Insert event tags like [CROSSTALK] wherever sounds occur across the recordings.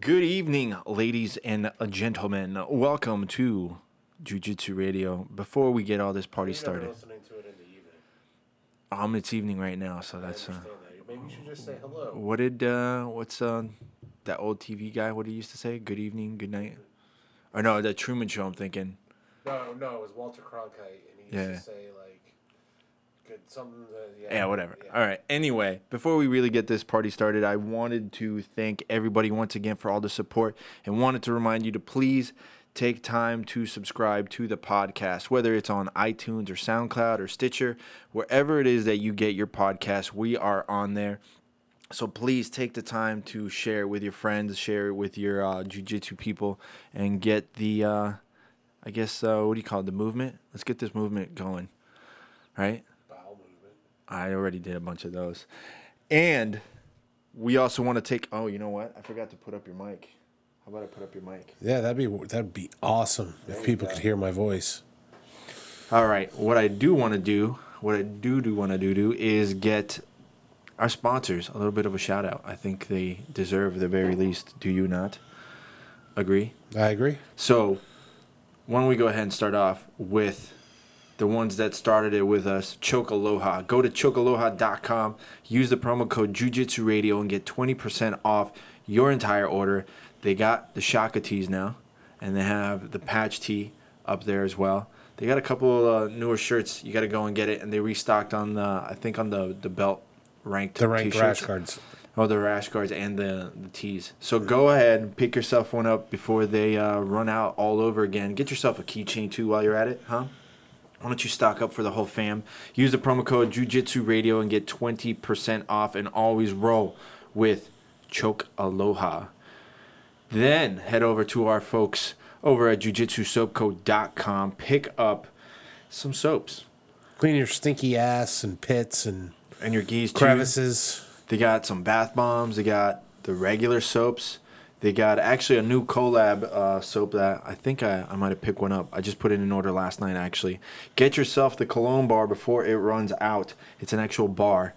Good evening, ladies and gentlemen. Welcome to Jiu Jitsu Radio. Before we get all this party started, listening to it in the evening. um, it's evening right now, so that's uh, that. Maybe you should just say hello. what did uh, what's uh, that old TV guy? What he used to say? Good evening, good night, or no, the Truman Show. I'm thinking. No, no, it was Walter Cronkite, and he used Yeah. to say like, "Good something." That, yeah, Yeah, whatever. All right. Anyway, before we really get this party started, I wanted to thank everybody once again for all the support and wanted to remind you to please take time to subscribe to the podcast, whether it's on iTunes or SoundCloud or Stitcher, wherever it is that you get your podcast, we are on there. So please take the time to share it with your friends, share it with your uh, jujitsu people, and get the, uh, I guess, uh, what do you call it, the movement? Let's get this movement going, right? I already did a bunch of those. And we also want to take oh, you know what? I forgot to put up your mic. How about I put up your mic? Yeah, that'd be that'd be awesome if people could hear my voice. All right. What I do want to do, what I do do want to do do is get our sponsors a little bit of a shout out. I think they deserve the very least. Do you not? Agree? I agree. So, why don't we go ahead and start off with the ones that started it with us, Choke Aloha. Go to chokealoha.com, use the promo code Jujitsu Radio, and get 20% off your entire order. They got the Shaka tees now, and they have the patch tee up there as well. They got a couple uh, newer shirts. You got to go and get it, and they restocked on the, I think on the the belt ranked The ranked t-shirts. rash guards. Oh, the rash guards and the, the tees. So go ahead and pick yourself one up before they uh, run out all over again. Get yourself a keychain too while you're at it, huh? Why don't you stock up for the whole fam? Use the promo code Jujitsu Radio and get 20% off and always roll with Choke Aloha. Then head over to our folks over at jujitsusoapco.com. Pick up some soaps Clean your stinky ass and pits and and your gis too. crevices. They got some bath bombs. They got the regular soaps. They got actually a new collab uh, soap that I think I, I might have picked one up. I just put it in order last night actually. Get yourself the cologne bar before it runs out. It's an actual bar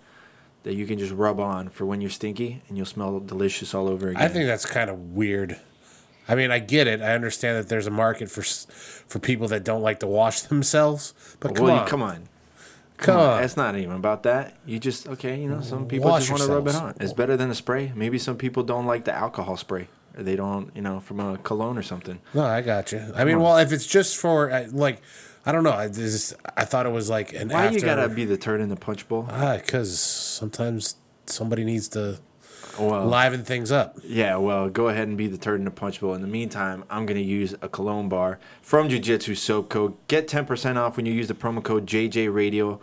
that you can just rub on for when you're stinky and you'll smell delicious all over again. I think that's kind of weird. I mean, I get it. I understand that there's a market for for people that don't like to wash [LAUGHS] themselves. But come well, on, come on. Come on. It's not even about that. You just okay, you know, some people Wash just want to rub it on. yourselves. It's better than a spray. Maybe some people don't like the alcohol spray. Or they don't, you know, from a cologne or something. No, I got you. I mean, well, if it's just for uh, like, I don't know. I just I thought it was like an Why after. you gotta be the turd in the punch bowl? Ah, because sometimes somebody needs to Well, liven things up. yeah, well, go ahead and be the turd in the punch bowl. In the meantime, I'm gonna use a cologne bar from Jiu Jitsu Soap Co. Get 10% off when you use the promo code JJ Radio,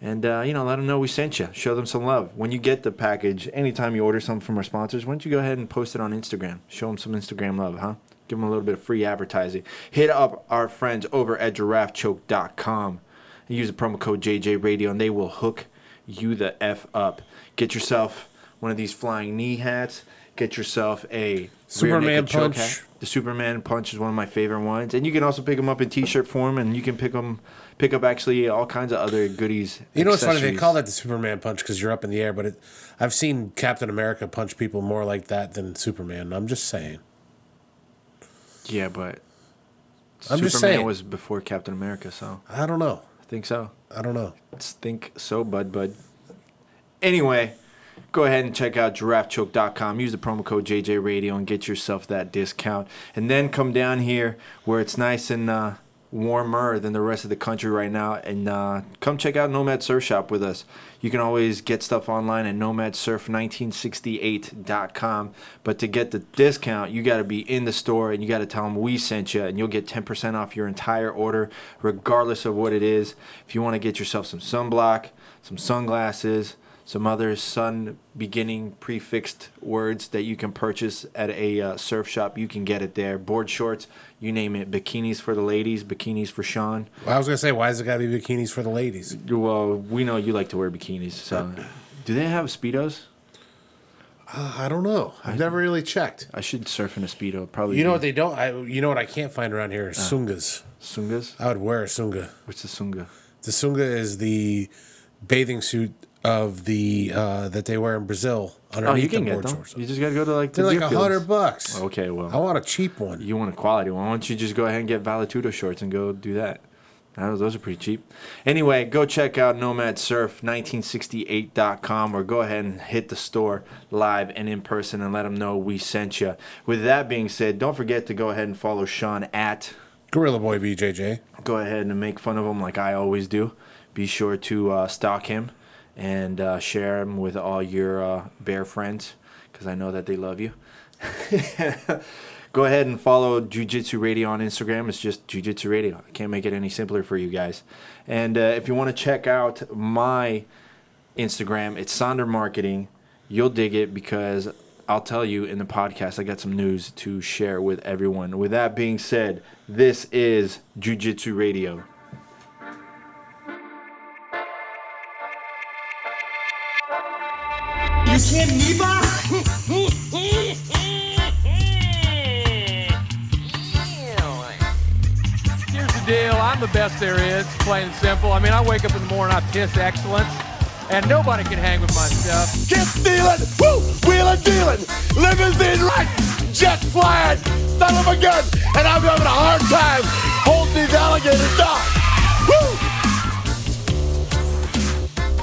and uh, you know, let them know we sent you. Show them some love when you get the package. Anytime you order something from our sponsors, why don't you go ahead and post it on Instagram? Show them some Instagram love, huh? Give them a little bit of free advertising. Hit up our friends over at GiraffeChoke.com and use the promo code JJ Radio, and they will hook you the f up. Get yourself one of these flying knee hats. Get yourself a Superman punch. The Superman punch is one of my favorite ones, and you can also pick them up in T-shirt form, and you can pick them, pick up actually all kinds of other goodies. You know what's funny? They call that the Superman punch because you're up in the air, but it, I've seen Captain America punch people more like that than Superman. I'm just saying. Yeah, but I'm Superman just saying. was before Captain America, so I don't know. I think so. I don't know. Let's think so, bud, bud. Anyway, go ahead and check out giraffechoke.com. Use the promo code JJ Radio and get yourself that discount. And then come down here where it's nice and uh, warmer than the rest of the country right now. And uh, come check out Nomad Surf Shop with us. You can always get stuff online at nomadsurf1968.com. But to get the discount, you got to be in the store and you got to tell them we sent you, and you'll get 10% off your entire order, regardless of what it is. If you want to get yourself some sunblock, some sunglasses, some other sun beginning prefixed words that you can purchase at a uh, surf shop, you can get it there. Board shorts, you name it. Bikinis for the ladies, bikinis for Sean. Well, I was gonna say, why does it gotta be bikinis for the ladies? Well, we know you like to wear bikinis, so. Do they have speedos? Uh, I don't know. I've never really checked. I should surf in a speedo. Probably. You know do. what they don't? I, you know what I can't find around here is sungas. Sungas? I would wear a sunga. What's the sunga? The sunga is the bathing suit of the uh, that they wear in Brazil underneath Oh, you can the get them. shorts. You just gotta go to like the They're like a hundred bucks. Okay, well, I want a cheap one. you want a quality one. Why don't you just go ahead and get Valetudo shorts and go do that? Those those are pretty cheap. Anyway, go check out nomadsurf1968.com or go ahead and hit the store live and in person and let them know we sent you. With that being said, don't forget to go ahead and follow Sean at Gorilla Boy BJJ. go ahead and make fun of him like I always do. Be sure to uh, stalk him and uh, share them with all your uh, bear friends because I know that they love you. [LAUGHS] go ahead and follow Jiu Jitsu Radio on Instagram. It's just Jiu Jitsu Radio. I can't make it any simpler for you guys. And uh, if you want to check out my Instagram, it's Sonder Marketing. You'll dig it because I'll tell you in the podcast, I got some news to share with everyone. With that being said, this is Jiu Jitsu Radio. You kidding? Here's the deal. I'm the best there is, plain and simple. I mean, I wake up in the morning, I piss excellence, and nobody can hang with my stuff. Get stealing, woo, wheeling, dealing, limousine right, jet flying, son of a gun, and I'm having a hard time holding these alligators down.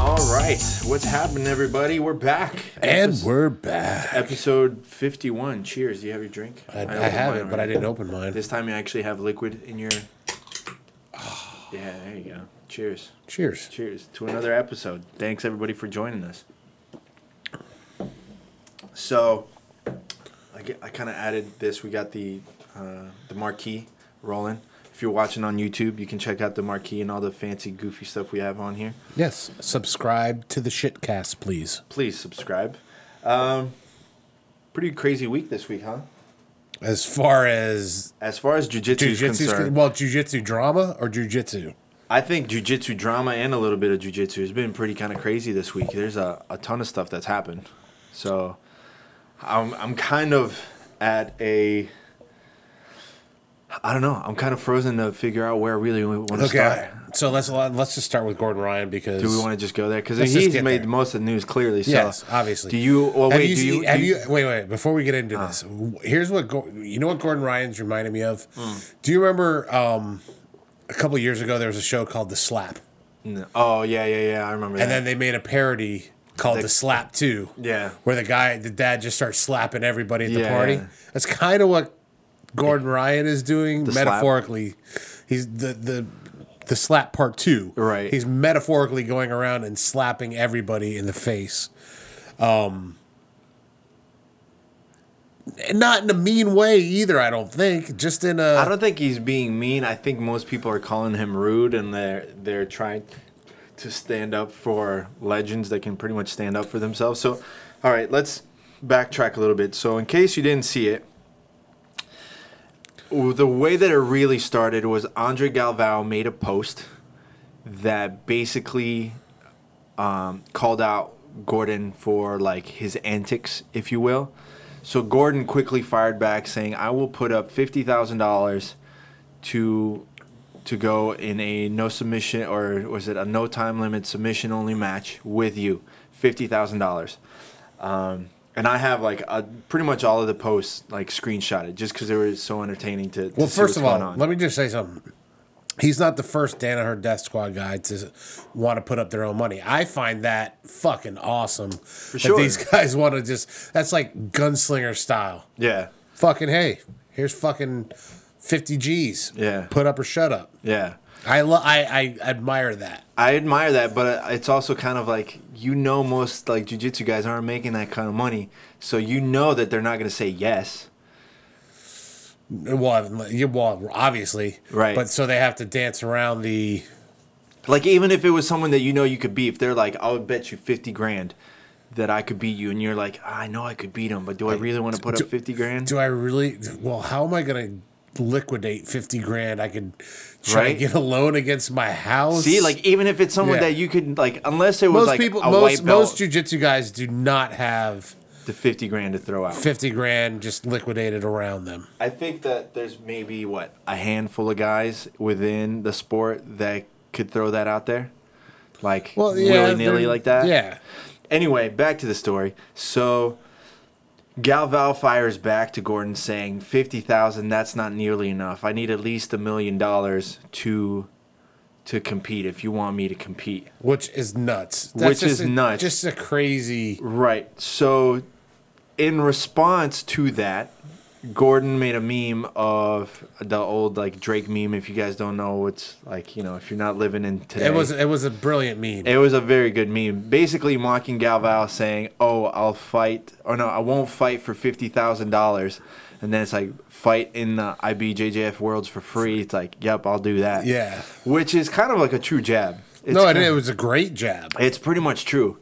All right, what's happening, everybody? We're back. And Epis- we're back. episode 51. Cheers. Do you have your drink? I, I, opened have it, but I didn't open mine. This time you actually have liquid in your. Yeah, there you go. Cheers. Cheers. Cheers to another episode. Thanks everybody for joining us. So, I, get, I kind of added this. We got the uh, the marquee rolling. If you're watching on YouTube, you can check out the marquee and all the fancy, goofy stuff we have on here. Yes. Subscribe to the shitcast, please. Please subscribe. Um, pretty crazy week this week, huh? As far as As far as jiu-jitsu is jujitsu, concerned, well, jujitsu drama or jujitsu. I think jiu-jitsu drama and a little bit of jiu-jitsu has been pretty kind of crazy this week. There's a, a ton of stuff that's happened. So I'm I'm kind of at a I don't know. I'm kind of frozen to figure out where really want to Okay. start. So let's uh, let's just start with Gordon Ryan because Do we want to just go there? Because he's made there. most of the news clearly. So Yes, obviously. Do you? Well, wait. you, do you? have do you? Wait, wait. Before we get into ah. this, here's what you know. What Gordon Ryan's reminded me of. Hmm. Do you remember um, a couple years ago there was a show called The Slap, No. Oh yeah, yeah, yeah. I remember that. and that. then they made a parody called The- The, Slap Two. Yeah. where the guy, the dad, just starts slapping everybody at the Yeah, party. That's kind of what Gordon Ryan is doing The slap? metaphorically. He's the the. The slap part two. Right. He's metaphorically going around and slapping everybody in the face. Um, not in a mean way either, I don't think. Just in a. I don't think he's being mean. I think most people are calling him rude, and they're they're trying to stand up for legends that can pretty much stand up for themselves. So, all right, let's backtrack a little bit. So, in case you didn't see it, the way that it really started was Andre Galvao made a post that basically um, called out Gordon for like his antics, if you will. So Gordon quickly fired back, saying, "I will put up fifty thousand dollars to to go in a no submission or was it a no time limit submission only match with you, fifty thousand dollars." And I have like a, pretty much all of the posts like screenshotted just because they were so entertaining to. to well, first of all, let me just say something. He's not the first Danaher Death Squad guy to want to put up their own money. I find that fucking awesome. that sure. these [LAUGHS] guys want to just. That's like gunslinger style. yeah, Fucking hey, here's fucking fifty G's. Yeah. Put up or shut up. yeah. I lo- I I admire that. I admire that, but uh, it's also kind of like you know most like jujitsu guys aren't making that kind of money, so you know that they're not going to say yes. Well, you well obviously Right. but so they have to dance around the. Like even if it was someone that you know you could beat, if they're like, "I'll bet you fifty grand that I could beat you," and you're like, "I know I could beat him, but do I really want to put do- up fifty grand?" Do I really? Well, how am I gonna liquidate fifty grand? I could try Right. to get a loan against my house. See, like even if it's someone Yeah. that you could like, unless it was most like people, a most white belt, most jujitsu guys do not have the fifty grand to throw out. fifty grand just liquidated around them. I think that there's maybe what a handful of guys within the sport that could throw that out there, like willy nilly like that. Yeah, Anyway, back to the story. So Galvao fires back to Gordon saying, 50,000, that's not nearly enough. I need at least a million dollars to to compete if you want me to compete. Which is nuts. Which is a- nuts. Just a crazy. Right. So, in response to that, Gordon made a meme of the old like Drake meme. If you guys don't know, it's like you know if you're not living in today. It was it was a brilliant meme. It was a very good meme. Basically, mocking Galvao saying, "Oh, I'll fight," or no, I won't fight for fifty thousand dollars. And then it's like fight in the IBJJF Worlds for free. It's like, yep, I'll do that. Yeah. Which is kind of like a true jab. It's no, it, it was a great jab. it's pretty much true.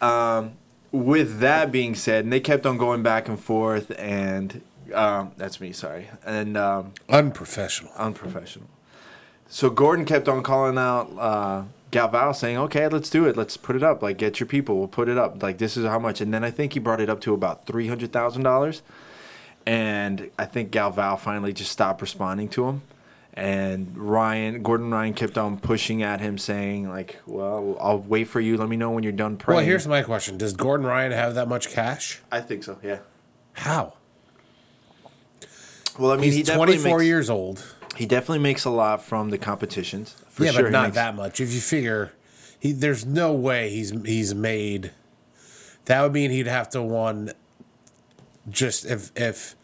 Um, with that being said, and they kept on going back and forth, and um, that's me, sorry, and um, Unprofessional. unprofessional. So Gordon kept on calling out uh, Galvao, saying, "Okay, let's do it. Let's put it up. Like, get your people. We'll put it up. Like, this is how much." And then I think he brought it up to about three hundred thousand dollars, and I think Galvao finally just stopped responding to him. And Ryan, Gordon Ryan kept on pushing at him, saying like, "Well, I'll wait for you. Let me know when you're done praying." Well, here's my question: Does Gordon Ryan have that much cash? I think so. Yeah. How? Well, I mean, He's definitely 24 makes, years old. He definitely makes a lot from the competitions. For yeah, sure, but not makes- that much. If you figure, he there's no way he's he's made. That would mean he'd have to won. Just if if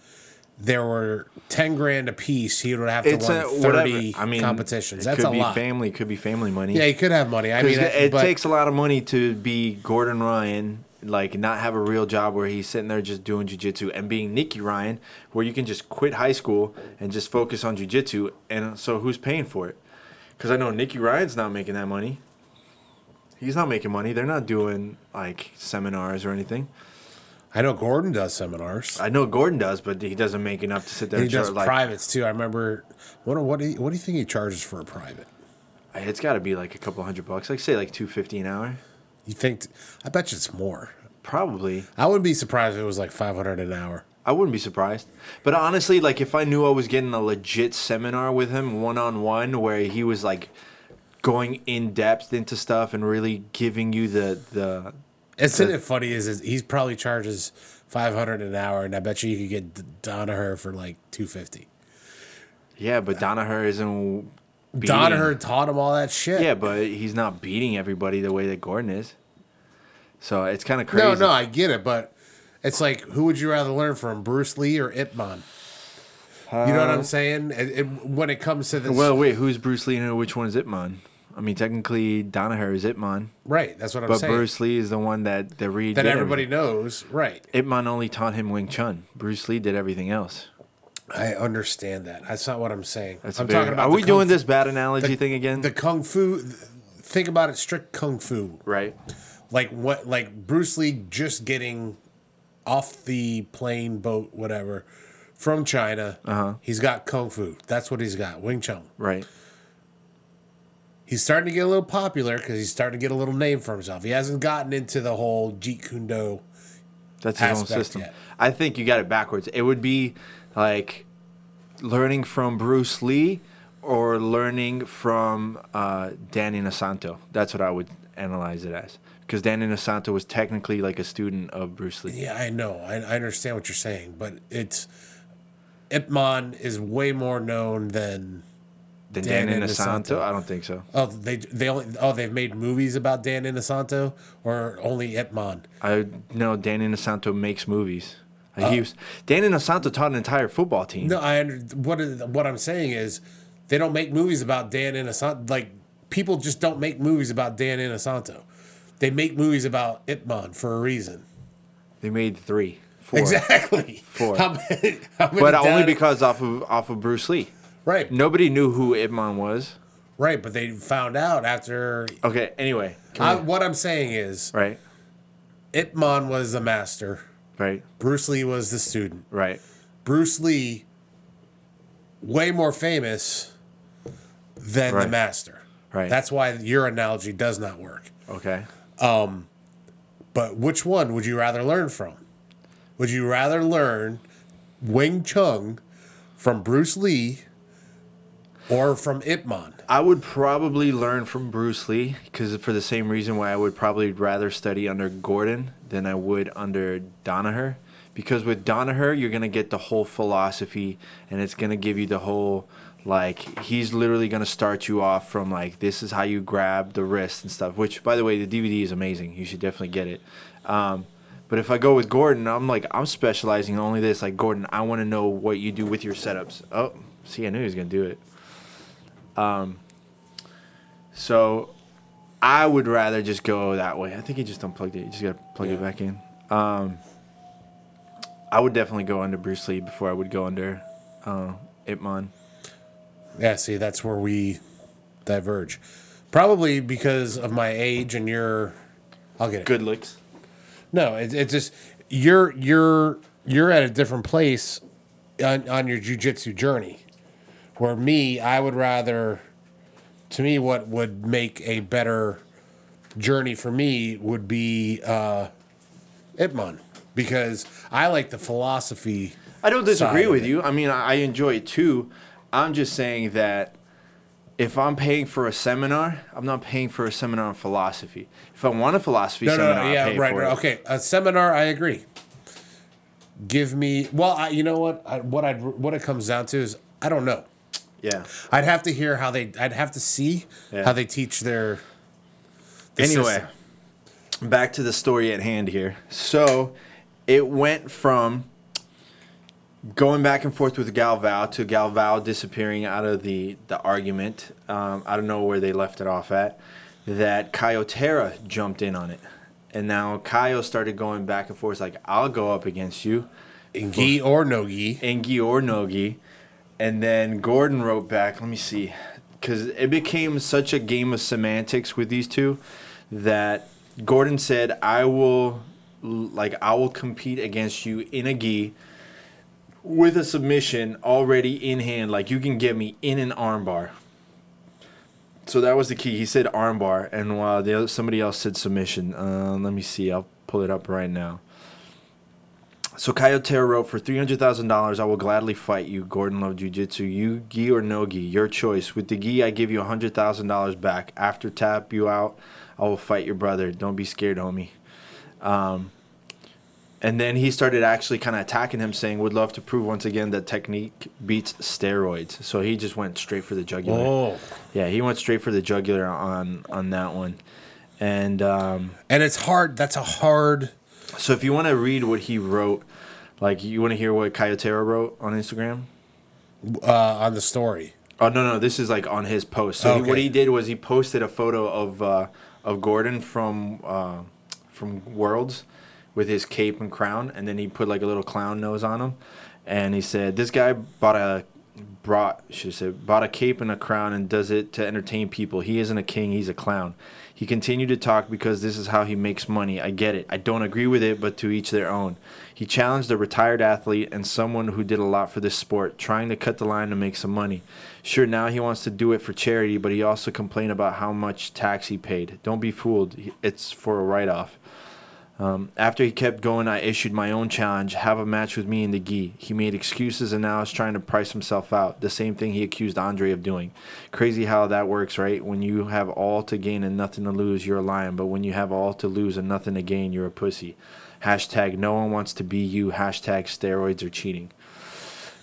there were ten grand a piece, he would have to It's a won whatever. thirty I mean, competitions. It That's could a be lot. family. Could be family money. Yeah, he could have money. I mean, it, it takes a lot of money to be Gordon Ryan, like not have a real job where he's sitting there just doing jujitsu, and being Nicky Ryan, where you can just quit high school and just focus on jujitsu. And so, who's paying for it? Because I know Nicky Ryan's not making that money. He's not making money. They're not doing like seminars or anything. I know Gordon does seminars. I know Gordon does, but he doesn't make enough to sit there he and does char- like. privates too. I remember. What what do you, what do you think he charges for a private? It's got to be like a couple hundred bucks. Like say like two fifty an hour. You think? I bet you it's more. Probably. I wouldn't be surprised if it was like five hundred an hour. I wouldn't be surprised. But honestly, like if I knew I was getting a legit seminar with him one on one where he was like going in depth into stuff and really giving you the the Isn't it funny? Is, is he probably charges five hundred an hour, and I bet you you could get Danaher for like two fifty. Yeah, but Danaher isn't beating- Danaher taught him all that shit. Yeah, but he's not beating everybody the way that Gordon is. So it's kind of crazy. no, no, I get it, but it's like, who would you rather learn from, Bruce Lee or Ip Man? You know what I'm uh, saying? It, it- when it comes to this, Well, wait, who's Bruce Lee and which one is Ip Man? I mean, technically, Danaher is Ip Man, right? That's what I'm but saying. But Bruce Lee is the one that that redid that everybody everything. knows, right? Ip Man only taught him Wing Chun. Bruce Lee did everything else. I understand that. That's not what I'm saying. That's I'm very, talking about. Are we doing fu- this bad analogy the- thing again? The kung fu. Think about it, strict kung fu. right. like what like Bruce Lee just getting off the plane boat whatever from China. Uh-huh. He's got kung fu. That's what he's got. Wing Chun. Right. He's starting to get a little popular because he's starting to get a little name for himself. He hasn't gotten into the whole Jeet Kune Do. That's his own system. yet. I think you got it backwards. It would be like learning from Bruce Lee or learning from uh, Danny Nasanto. That's what I would analyze it as. Because Danny Nasanto was technically like a student of Bruce Lee. Yeah, I know. I, I understand what you're saying, but it's Ip Man is way more known than Then Dan Danny Inosanto. Nasanto? I don't think so. oh they they only oh they've made movies about Dan Inosanto or only Ip Man. I know Danny Nasanto makes movies. Uh, he was, Danny Nasanto taught an entire football team. No, I under, what what I'm saying is they don't make movies about Dan Inosanto. Like people just don't make movies about Dan Inosanto. They make movies about Ip Man for a reason. They made three, four. Exactly. [LAUGHS] Four. How many, how many But only because off of off of Bruce Lee. right, Nobody knew who Ip Man was. right. But they found out after. Okay, anyway. I, what I'm saying is right, Ip Man was the master. Right, Bruce Lee was the student. right. Bruce Lee, way more famous than the master. Right. That's why your analogy does not work. Okay. Um, But which one would you rather learn from? Would you rather learn Wing Chun from Bruce Lee or from Ip Man? I would probably learn from Bruce Lee because for the same reason why I would probably rather study under Gordon than I would under Danaher. Because with Danaher, you're gonna get the whole philosophy, and it's gonna give you the whole like he's literally gonna start you off from like this is how you grab the wrist and stuff. Which, by the way, the DVD is amazing. You should definitely get it. Um, but if I go with Gordon, I'm like I'm specializing in only this. Like Gordon, I want to know what you do with your setups. Oh, see, I knew he was gonna do it. Um, so I would rather just go that way. I think he just unplugged it. You just gotta plug it back in. Um, I would definitely go under Bruce Lee before I would go under uh, Ip Man. Yeah, see, that's where we diverge. Probably because of my age and your. I'll get it. Good looks. No, it's it's just you're you're you're at a different place on, on your jujitsu journey. Where me, I would rather. To me, what would make a better journey for me would be uh, Ip Man because I like the philosophy. I don't disagree with it. you. I mean, I enjoy it too. I'm just saying that if I'm paying for a seminar, I'm not paying for a seminar on philosophy. If I want a philosophy No, no, seminar, no, I'll yeah, pay right, for right. it. Okay, a seminar, I agree. Give me well, I, you know what? I, what I what it comes down to is I don't know. Yeah. I'd have to hear how they. I'd have to see Yeah. how they teach their. the anyway, system. back to the story at hand here. So it went from going back and forth with Galvao to Galvao disappearing out of the, the argument. Um, I don't know where they left it off at. That Kaio Terra jumped in on it. And now Kaio started going back and forth like, I'll go up against you. in gi or no gi. Engi or Nogi. And then Gordon wrote back, let me see, because it became such a game of semantics with these two that Gordon said, I will, like, I will compete against you in a gi with a submission already in hand. Like, you can get me in an armbar. So that was the key. He said armbar, and while the other, somebody else said submission. Uh, let me see. I'll pull it up right now. So Kaio Terra wrote, For $300,000, I will gladly fight you, Gordon Love Jiu Jitsu. You, gi or no gi, your choice. With the gi, I give you $100,000 back. After tap you out, I will fight your brother. Don't be scared, homie. Um, and then he started actually kind of attacking him, saying, Would love to prove once again that technique beats steroids. So he just went straight for the jugular. Oh, Yeah, he went straight for the jugular on, on that one. And. Um, and it's hard. That's a hard. So if you want to read what he wrote, like you want to hear what Kaio Terra wrote on Instagram? Uh, on the story. Oh no, no, this is like on his post. So he, what he did was he posted a photo of uh, of Gordon from uh, from Worlds with his cape and crown, and then he put like a little clown nose on him, and he said, "This guy bought a brought should said bought a cape and a crown and does it to entertain people. He isn't a king; he's a clown." He continued to talk because this is how he makes money. I get it. I don't agree with it, but to each their own. He challenged a retired athlete and someone who did a lot for this sport, trying to cut the line to make some money. Sure, now he wants to do it for charity, but he also complained about how much tax he paid. Don't be fooled. It's for a write off. Um, after he kept going, I issued my own challenge have a match with me in the gi. He made excuses and now is trying to price himself out. The same thing he accused Andre of doing. Crazy how that works, right? When you have all to gain and nothing to lose, you're a lion. But when you have all to lose and nothing to gain, you're a pussy. Hashtag no one wants to be you. Hashtag steroids are cheating.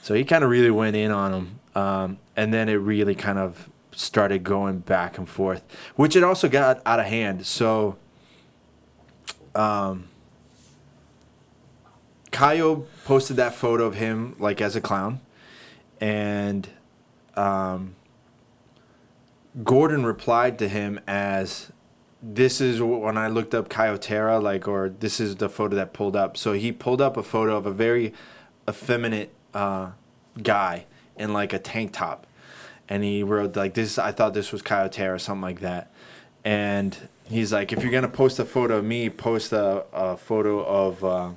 So he kind of really went in on him. Um, and then it really kind of started going back and forth, which it also got out of hand. So. Um, posted that photo of him like as a clown, and um, Gordon replied to him as, "This is when I looked up Kaio Terra, like, or this is the photo that pulled up." So he pulled up a photo of a very effeminate uh, guy in like a tank top, and he wrote like this. I thought this was Kaio Terra, something like that, and he's like, if you're gonna post a photo of me, post a, a photo of uh,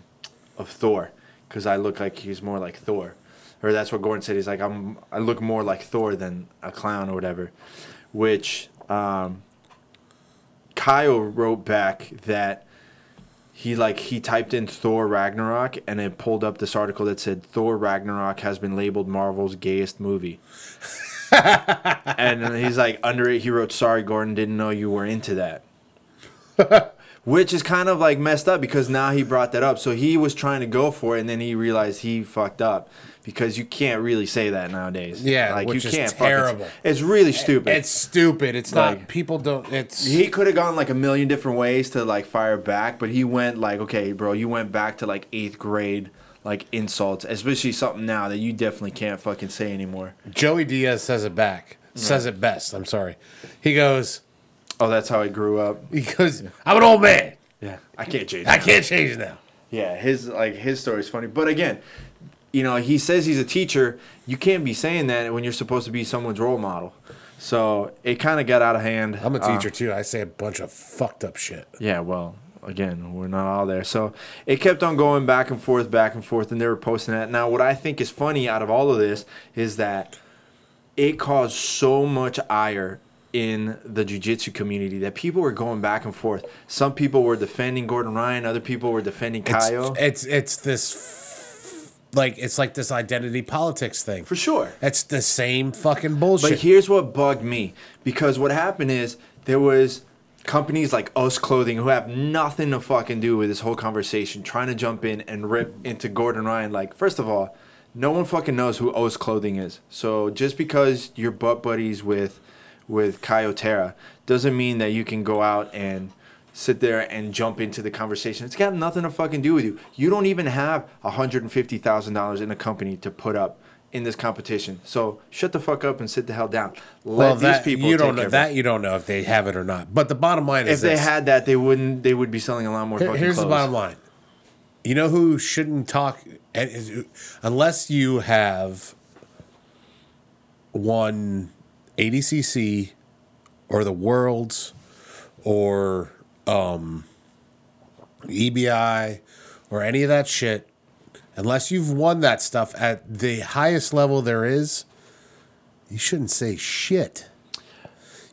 of Thor, because I look like he's more like Thor, or that's what Gordon said. He's like, I'm I look more like Thor than a clown or whatever, which um, Kyle wrote back that he like he typed in Thor Ragnarok and it pulled up this article that said Thor Ragnarok has been labeled Marvel's gayest movie. [LAUGHS] and he's like, under it, he wrote, "Sorry, Gordon, didn't know you were into that." [LAUGHS] Which is kind of like messed up because now he brought that up. So he was trying to go for it, and then he realized he fucked up because you can't really say that nowadays. Yeah, like which you is can't. fucking- terrible. it's really stupid. It's stupid. It's Like- not. People don't. It's. he could have gone like a million different ways to like fire back, but he went like, okay, bro, you went back to like eighth grade like insults, especially something now that you definitely can't fucking say anymore. Joey Diaz says it back. Says it best. I'm sorry. He goes. Oh, that's how I grew up. [LAUGHS] Because. I'm an old man. Yeah, I can't change. I that. can't change now. Yeah, his like his story's funny, but again, you know, he says he's a teacher. You can't be saying that when you're supposed to be someone's role model. So it kind of got out of hand. I'm a Uh, teacher too. I say a bunch of fucked up shit. Yeah, well, again, we're not all there. So it kept on going back and forth, back and forth, and they were posting that. Now, what I think is funny out of all of this is that it caused so much ire in the jiu-jitsu community that people were going back and forth. Some people were defending Gordon Ryan, other people were defending It's, it's it's this f- like it's like this identity politics thing. For sure. It's the same fucking bullshit. But here's what bugged me because what happened is there was companies like Us Clothing who have nothing to fucking do with this whole conversation trying to jump in and rip into Gordon Ryan. Like, first of all, no one fucking knows who Us Clothing is. So just because you're butt buddies with with Kaio Terra doesn't mean that you can go out and sit there and jump into the conversation. It's got nothing to fucking do with you. You don't even have $150,000 in a company to put up in this competition. So shut the fuck up and sit the hell down. Let well, these people you don't know that you don't know if they have it or not. But the bottom line is If is they had that, they wouldn't. They would be selling a lot more Here- fucking here's clothes. the bottom line. You know who shouldn't talk eh, unless you have won ADCC or the Worlds or um, EBI or any of that shit. Unless you've won that stuff at the highest level there is, you shouldn't say shit.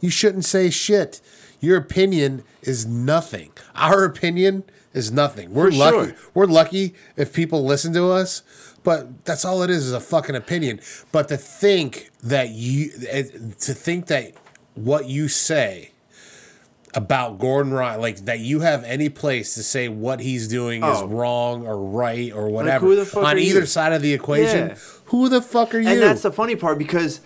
You shouldn't say shit. Your opinion is nothing. Our opinion is nothing. We're For lucky. sure. We're lucky if people listen to us, but that's all it is is a fucking opinion. But to think that you eh, to think that what you say about Gordon Ryan, like that you have any place to say what he's doing is Oh. wrong or right or whatever fuck on either you? side of the equation. Yeah. Who the fuck are you? And that's the funny part because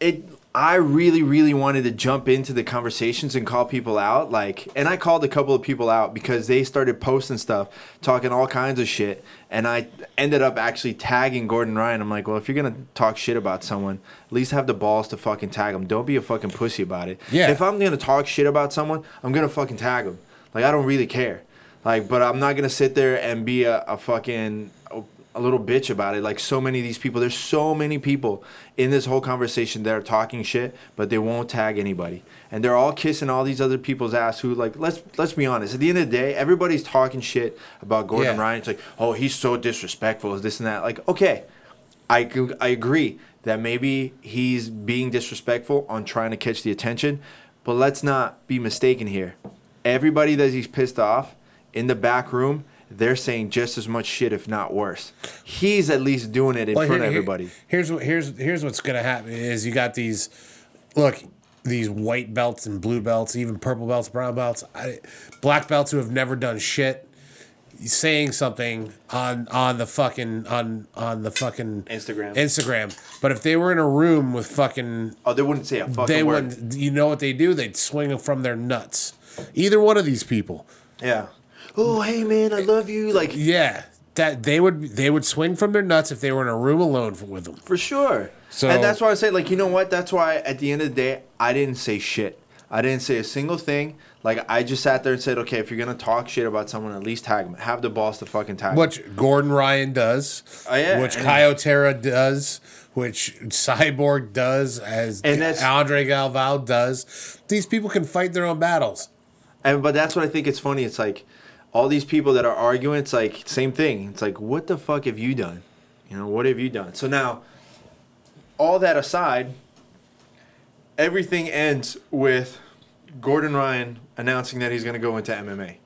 it I really, really wanted to jump into the conversations and call people out. Like and I called a couple of people out because they started posting stuff, talking all kinds of shit. And I ended up actually tagging Gordon Ryan. I'm like, well, if you're gonna talk shit about someone, at least have the balls to fucking tag them. Don't be a fucking pussy about it. Yeah. If I'm gonna talk shit about someone, I'm gonna fucking tag them. Like I don't really care. Like, but I'm not gonna sit there and be a, a fucking a, little bitch about it. Like so many of these people, there's so many people in this whole conversation that are talking shit, but they won't tag anybody, and they're all kissing all these other people's ass. Who like, let's let's be honest. At the end of the day, everybody's talking shit about Gordon Yeah. Ryan. It's like, oh, he's so disrespectful. Is this and that? Like, okay, I I agree that maybe he's being disrespectful on trying to catch the attention, but let's not be mistaken here. Everybody that he's pissed off in the back room, they're saying just as much shit, if not worse. He's at least doing it in Well, front here- of here- everybody. Here's what here's here's what's gonna happen is you got these look these white belts and blue belts, even purple belts, brown belts, I, black belts who have never done shit, saying something on on the fucking on on the fucking Instagram. Instagram. But if they were in a room with fucking Oh, they wouldn't say a fucking they word. wouldn't you know what they do? They'd swing from their nuts. Either one of these people. Yeah. Oh, hey man, I love you. Like Yeah. That they would they would swing from their nuts if they were in a room alone with them. For sure. So- and that's why I say, like, you know what? That's why at the end of the day, I didn't say shit. I didn't say a single thing. Like, I just sat there and said, okay, if you're gonna talk shit about someone, at least tag them. Have the balls to fucking tag which Gordon Ryan does, Oh, yeah, which Kaio Terra does, which Cyborg does, as And that's- Andre Galvao does. These people can fight their own battles. And but that's what I think it's funny. It's like all these people that are arguing. It's like same thing. It's like what the fuck have you done? You know what have you done? So now, all that aside, everything ends with Gordon Ryan announcing that he's going to go into MMA.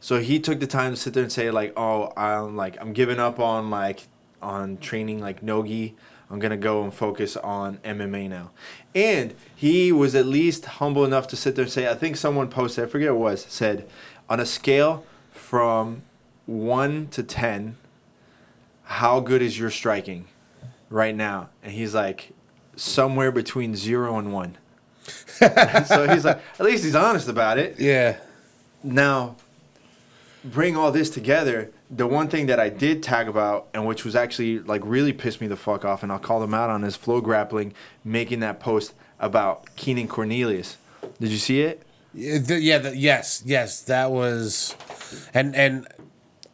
So he took the time to sit there and say like, "Oh, I'm like I'm giving up on like on training like nogi. I'm gonna go and focus on MMA now. And he was at least humble enough to sit there and say, I think someone posted, I forget what it was, said, on a scale from one to ten, how good is your striking right now? And he's like, somewhere between zero and one. [LAUGHS] so he's like, at least he's honest about it. Yeah. Now, bring all this together. The one thing that I did tag about, and which was actually like really pissed me the fuck off, and I'll call them out on is Flow Grappling making that post about Keenan Cornelius. Did you see it? Yeah, th- yeah the, yes, yes, that was, and and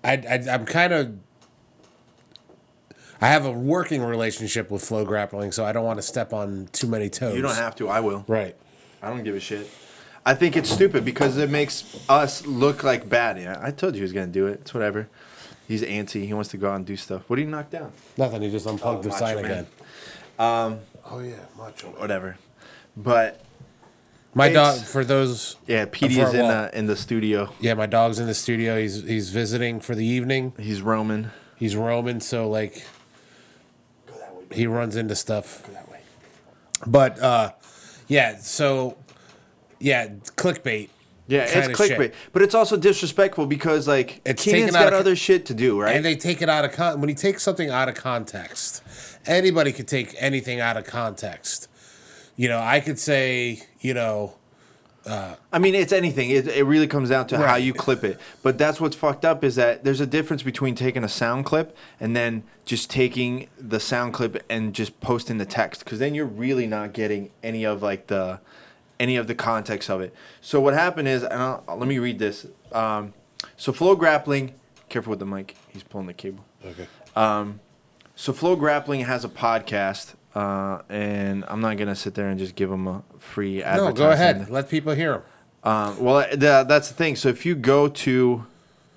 I, I I'm kind of. I have a working relationship with flow grappling, so I don't want to step on too many toes. You don't have to. I will. Right. I don't give a shit. I think it's stupid because it makes us look like bad. Yeah, I told you he was gonna do it. It's whatever. He's antsy. He wants to go out and do stuff. What did he knock down? Nothing. He just unplugged Oh, the sign Man. again. Um, Oh yeah, macho. whatever. But My dog. For those. yeah, PD For is in the in the studio. Yeah, my dog's in the studio. He's he's visiting for the evening. He's roaming. He's roaming, so like he runs into stuff. Go that way. But uh yeah, so yeah, clickbait. Yeah, it's clickbait, shit. but it's also disrespectful because like It's Keenan's got of- other shit to do, right? And they take it out of con when you take something out of context. Anybody could take anything out of context. You know, I could say, you know, uh, I mean, it's anything. It, it really comes down to how you clip it. But that's what's fucked up is that there's a difference between taking a sound clip and then just taking the sound clip and just posting the text because then you're really not getting any of like the any of the context of it. So what happened is, and I'll, let me read this. Um, so flow grappling. Careful with the mic. He's pulling the cable. okay. So Flow Grappling has a podcast, uh, and I'm not gonna sit there and just give them a free No, go ahead. Let people hear him. Um, well, the, that's the thing. So if you go to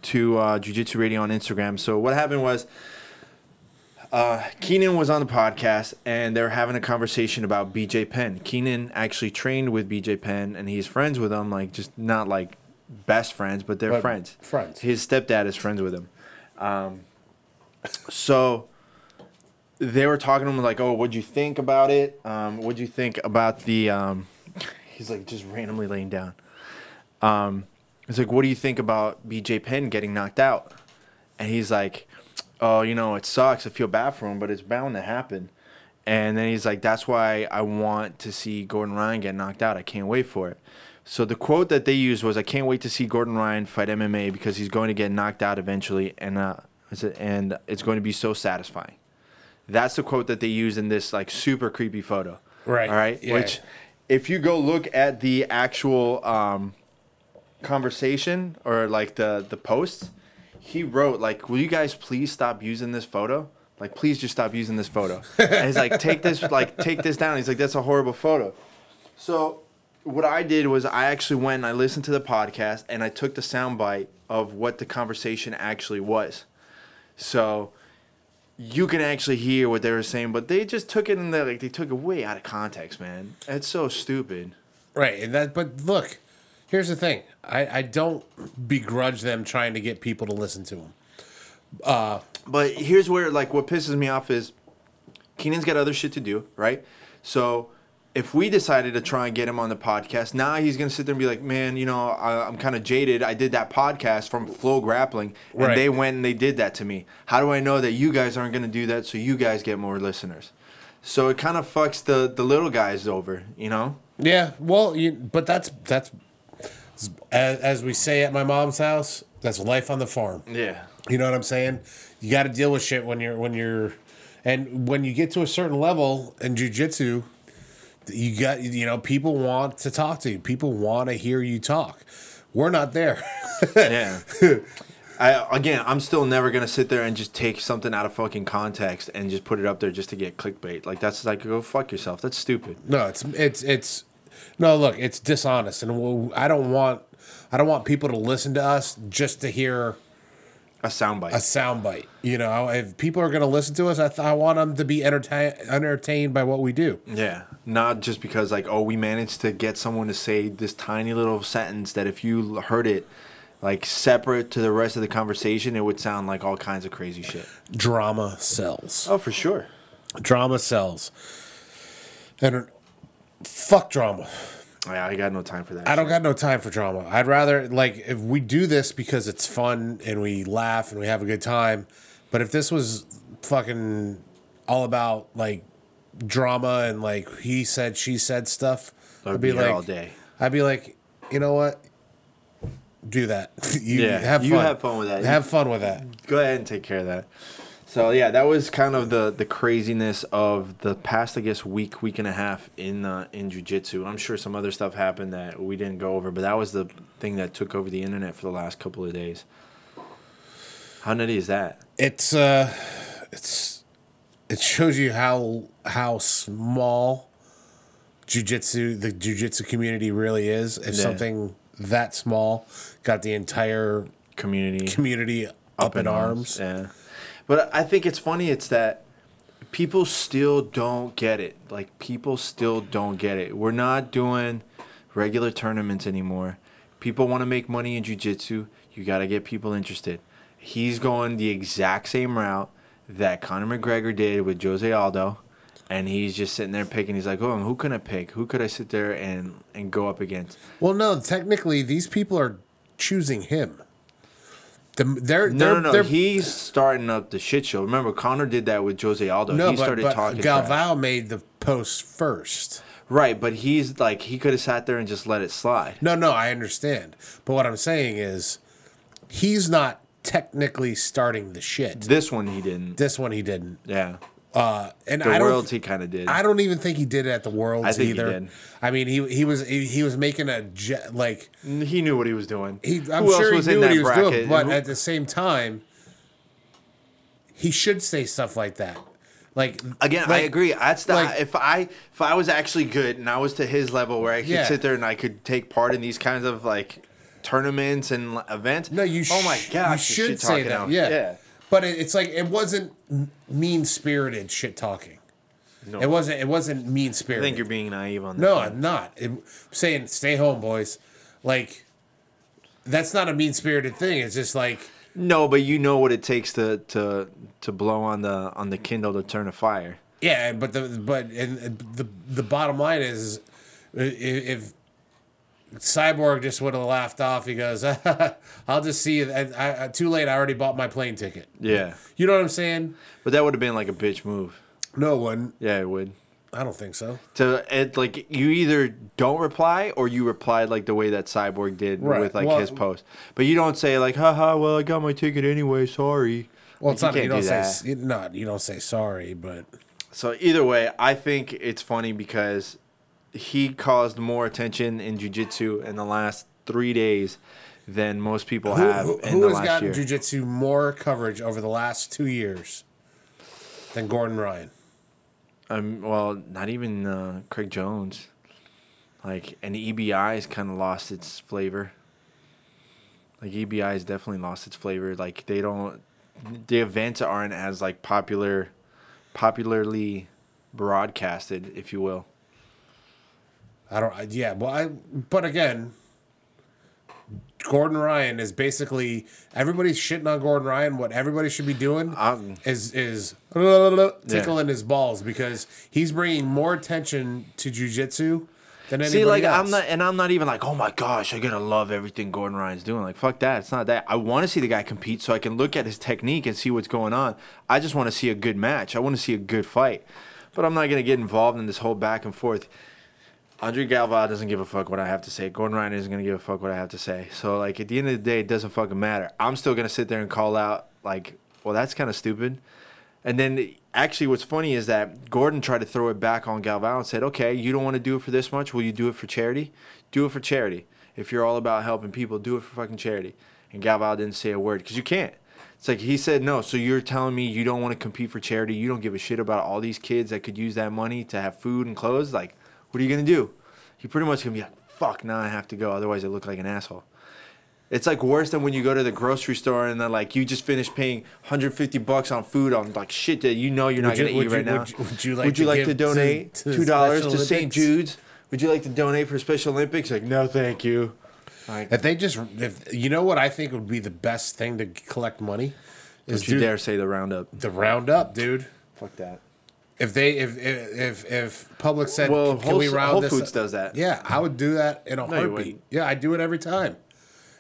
to uh, Jiu Jitsu Radio on Instagram, so what happened was uh, Keenan was on the podcast and they were having a conversation about BJ Penn. Keenan actually trained with BJ Penn and he's friends with him, like just not like best friends, but they're But friends. friends. His stepdad is friends with him. Um, so they were talking to him like, "Oh, what'd you think about it? Um, what'd you think about the?" Um, he's like just randomly laying down. Um, he's like, "What do you think about BJ Penn getting knocked out?" And he's like, "Oh, you know, it sucks. I feel bad for him, but it's bound to happen." And then he's like, "That's why I want to see Gordon Ryan get knocked out. I can't wait for it." So the quote that they used was, "I can't wait to see Gordon Ryan fight MMA because he's going to get knocked out eventually, and uh, and it's going to be so satisfying." That's the quote that they use in this like super creepy photo. Right, All right. yeah. Which, if you go look at the actual um, conversation or like the the post, he wrote like, "Will you guys please stop using this photo? Like, please just stop using this photo." and he's like, "Take this, like, take this down." He's like, "That's a horrible photo." So, what I did was I actually went and I listened to the podcast and I took the soundbite of what the conversation actually was. So you can actually hear what they were saying, but they just took it in the like they took it way out of context, man. It's so stupid. Right, and that. But look, here's the thing. I, I don't begrudge them trying to get people to listen to them. Uh, but here's where like what pisses me off is Keenan's got other shit to do, right? So if we decided to try and get him on the podcast, now he's gonna sit there and be like, "Man, you know, I, I'm kind of jaded. I did that podcast from Flow Grappling, and Right. they went and they did that to me. How do I know that you guys aren't gonna do that? So you guys get more listeners. So it kind of fucks the the little guys over, you know? Yeah, well, you, but that's that's as, as we say at my mom's house. That's life on the farm. Yeah. You know what I'm saying? You got to deal with shit when you're when you're, and when you get to a certain level in jujitsu, you got you know people want to talk to you. People want to hear you talk. We're not there. [LAUGHS] Yeah. I again, I'm still never gonna sit there and just take something out of fucking context and just put it up there just to get clickbait. Like that's like go fuck yourself. That's stupid. no, it's it's it's no. Look, it's dishonest, and we'll- I don't want I don't want people to listen to us just to hear A soundbite. a soundbite. You know, if people are going to listen to us, I, th- I want them to be entertain- entertained by what we do. yeah. Not just because like oh we managed to get someone to say this tiny little sentence that if you heard it like separate to the rest of the conversation, it would sound like all kinds of crazy shit. Drama sells. Oh, for sure. Drama sells. And fuck drama. Yeah, I got no time for that. I don't got no time for drama. I'd rather like if we do this because it's fun and we laugh and we have a good time. But if this was fucking all about like drama and like he said she said stuff, I'd be like all day. I'd be like, you know what? Do that. [LAUGHS] you Yeah, have fun. you have fun with that. Have fun with that. Go ahead and take care of that. So yeah, that was kind of the the craziness of the past, I guess, week, week and a half in uh, in jujitsu. I'm sure some other stuff happened that we didn't go over, but that was the thing that took over the internet for the last couple of days. How nutty is that? It's uh it's it shows you how how small jujitsu the jujitsu community really is. If Yeah. something that small got the entire Community community up, in arms. Yeah, but I think it's funny. It's that people still don't get it. Like people still don't get it. We're not doing regular tournaments anymore. People want to make money in jujitsu. You got to get people interested. He's going the exact same route that Conor McGregor did with Jose Aldo, and he's just sitting there picking. He's like, "Oh, who can I pick? Who could I sit there and and go up against?" Well, no, technically these people are choosing him. The, they're, No, they're, no, no. they're- He's starting up the shit show. Remember, Conor did that with Jose Aldo. no, he but, started but talking trash. Galvao made the post first. Right, but he's like he could have sat there and just let it slide. No, no, I understand. But what I'm saying is, he's not technically starting the shit. This one he didn't. This one he didn't. Yeah, Uh, and the I don't. worlds he kind of did. I don't even think he did it at the Worlds I think he either. did. I mean, he he was he, he was making a jet like he knew what he was doing. he. I'm Who sure else he was knew in what that he was bracket? doing, but at the same time, he should say stuff like that. Like Again, I agree. That's the like- if I if I was actually good and I was to his level where I could Yeah. sit there and I could take part in these kinds of like tournaments and l- events. No, you. oh my sh- gosh, you should say that. out. Yeah. yeah. But it, it's like it wasn't mean spirited shit talking. No. It wasn't. It wasn't mean spirited. I think you're being naive on that. No, one. I'm not. It, I'm saying stay home, boys. Like that's not a mean spirited thing. It's just like No, but you know what it takes to to to blow on the on the Kindle to turn a fire. yeah. But the but and the the bottom line is if. Cyborg just would have laughed off. He goes, [LAUGHS] "I'll just see you. I, I, too late. I already bought my plane ticket." Yeah, You know what I'm saying? but that would have been like a bitch move. No one. Yeah, it would. I don't think so. to it like you either don't reply or you replied like the way that cyborg did Right. with like Well- his post but you don't say like haha well i got my ticket anyway sorry Well, Like, it's not. You, can't don't do say that. not. You don't say sorry, but so either way i think it's funny because he caused more attention in jiu-jitsu in the last three days than most people who, have who, in who has gotten year. jujitsu more coverage over the last two years than Gordon Ryan? um, well not even uh, craig jones. Like and ebi has kind of lost its flavor. Like ebi has definitely lost its flavor. Like they don't the events aren't as like popular popularly broadcasted if you will I don't. I- Yeah. Well, I. But again, Gordon Ryan is basically everybody's shitting on Gordon Ryan. What everybody should be doing Um, is is tickling his balls because he's bringing more attention to jujitsu than anybody See, like else. I'm not, and I'm not even like, oh my gosh, I gotta love everything Gordon Ryan's doing. Like, fuck that. It's not that. I want to see the guy compete so I can look at his technique and see what's going on. I just want to see a good match. I want to see a good fight, but I'm not gonna get involved in this whole back and forth. Andre Galvao doesn't give a fuck what I have to say. Gordon Ryan isn't gonna give a fuck what I have to say. So like at the end of the day, it doesn't fucking matter. I'm still gonna sit there and call out like, well, that's kind of stupid. And then actually, what's funny is that Gordon tried to throw it back on Galvao and said, "Okay, you don't want to do it for this much. Will you do it for charity? Do it for charity. If you're all about helping people, do it for fucking charity." And Galvao didn't say a word because you can't. It's like he said no. So you're telling me you don't want to compete for charity? You don't give a shit about all these kids that could use that money to have food and clothes? Like, what are you gonna do? You're pretty much gonna be like, "Fuck, now I have to go. Otherwise, I look like an asshole." It's like worse than when you go to the grocery store and then like you just finished paying 150 bucks on food on like shit that you know you're not you- gonna eat you- right now. would you- would you like would you to like to to- donate to the two dollars to St. Jude's? Would you like to donate for Special Olympics? Like no, thank you. Like If they just, if you know what I think would be the best thing to collect money is don't you do dare say the roundup. the roundup, dude. Fuck that. If they if if if, Publix said, Well, "Can Whole, we round Whole this?" Foods does that. Yeah, I would do that in a you heartbeat. Yeah, I do it every time.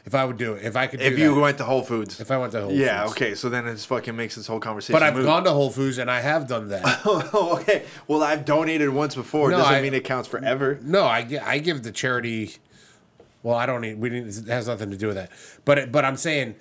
If I would do it, if I could. If you that. went to Whole Foods. if I went to Whole Foods. yeah, Foods. okay. So then it fucking makes this whole conversation. But I've moot. gone to Whole Foods and I have done that. [LAUGHS] oh, okay. Well, I've donated once before. No, Doesn't I- mean it counts forever. No, I, I give the charity. Well, I don't need. We didn't. It has nothing to do with that. But it, but I'm saying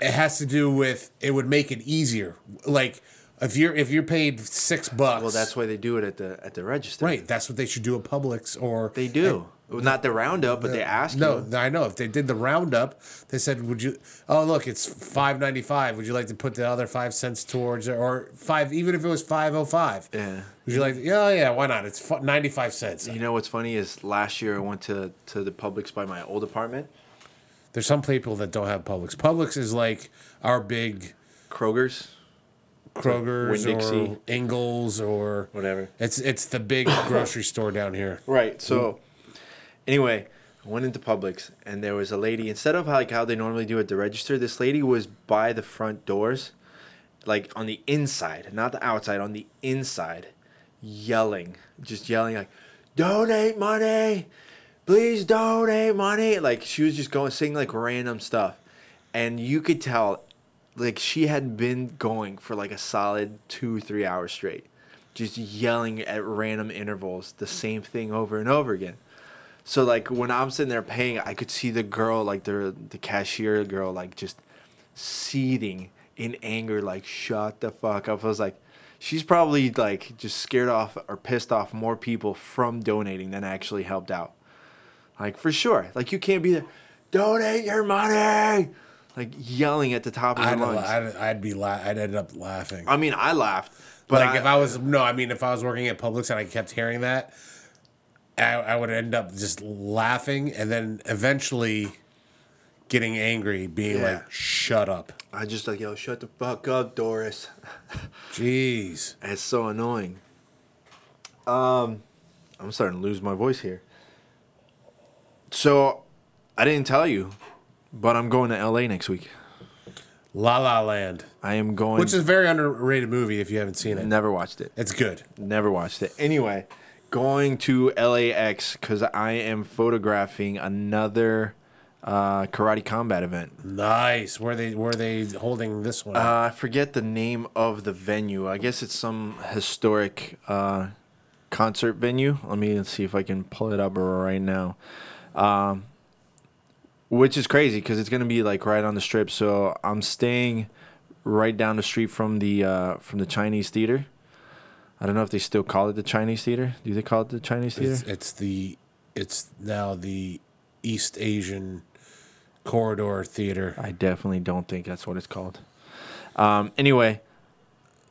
it has to do with it would make it easier. Like if you're if you're paid six bucks. Well, that's why they do it at the at the register. right. That's what they should do at Publix or They do. Not the roundup, but they ask No, you. I know. If they did the roundup, they said, "Would you? Oh, look, it's five ninety five. Would you like to put the other five cents towards it, or five? Even if it was five oh five, Yeah. Would you like? Yeah, yeah. Why not? It's ninety five cents. You know what's funny is last year I went to to the Publix by my old apartment, There's some people that don't have Publix. Publix is like our big Kroger's, Kroger's or. Ingles or whatever. It's it's the big [COUGHS] grocery store down here. Right. So, mm. anyway, I went into Publix and there was a lady. Instead of like how they normally do at the register, this lady was by the front doors, like on the inside, not the outside, on the inside, yelling, just yelling like, "Donate money, please donate money!" Like she was just going saying like random stuff, and you could tell, like she had been going for like a solid two three hours straight just yelling at random intervals the same thing over and over again. So like when I'm sitting there paying, I could see the girl, like the the cashier girl, like just seething in anger, like shut the fuck up. I was like, she's probably like just scared off or pissed off more people from donating than actually helped out. Like for sure, like you can't be there, donate your money, like yelling at the top of I'd, your lungs. I'd, I'd be la- I'd end up laughing. I mean, I laughed, but like if I was no, I mean if I was working at Publix and I kept hearing that, I, I would end up just laughing and then eventually getting angry, being Yeah. like, "Shut up." I just like yo, shut the fuck up, Doris. [LAUGHS] Jeez. It's so annoying. Um, I'm starting to lose my voice here. So, I didn't tell you, but I'm going to LA next week. La La Land, I am going. which is a very underrated movie if you haven't seen it. never watched it. It's good. Never watched it. Anyway, going to LAX because I am photographing another uh, karate combat event. Nice. Where they where they holding this one? Uh, I forget the name of the venue. I guess it's some historic uh, concert venue. Let me see if I can pull it up right now. Um, which is crazy because it's gonna be like right on the strip. So I'm staying right down the street from the uh, from the Chinese theater. I don't know if they still call it the Chinese theater. Do they call it the Chinese theater? it's, it's the it's now the East Asian Corridor Theater. I definitely don't think that's what it's called. Um, anyway,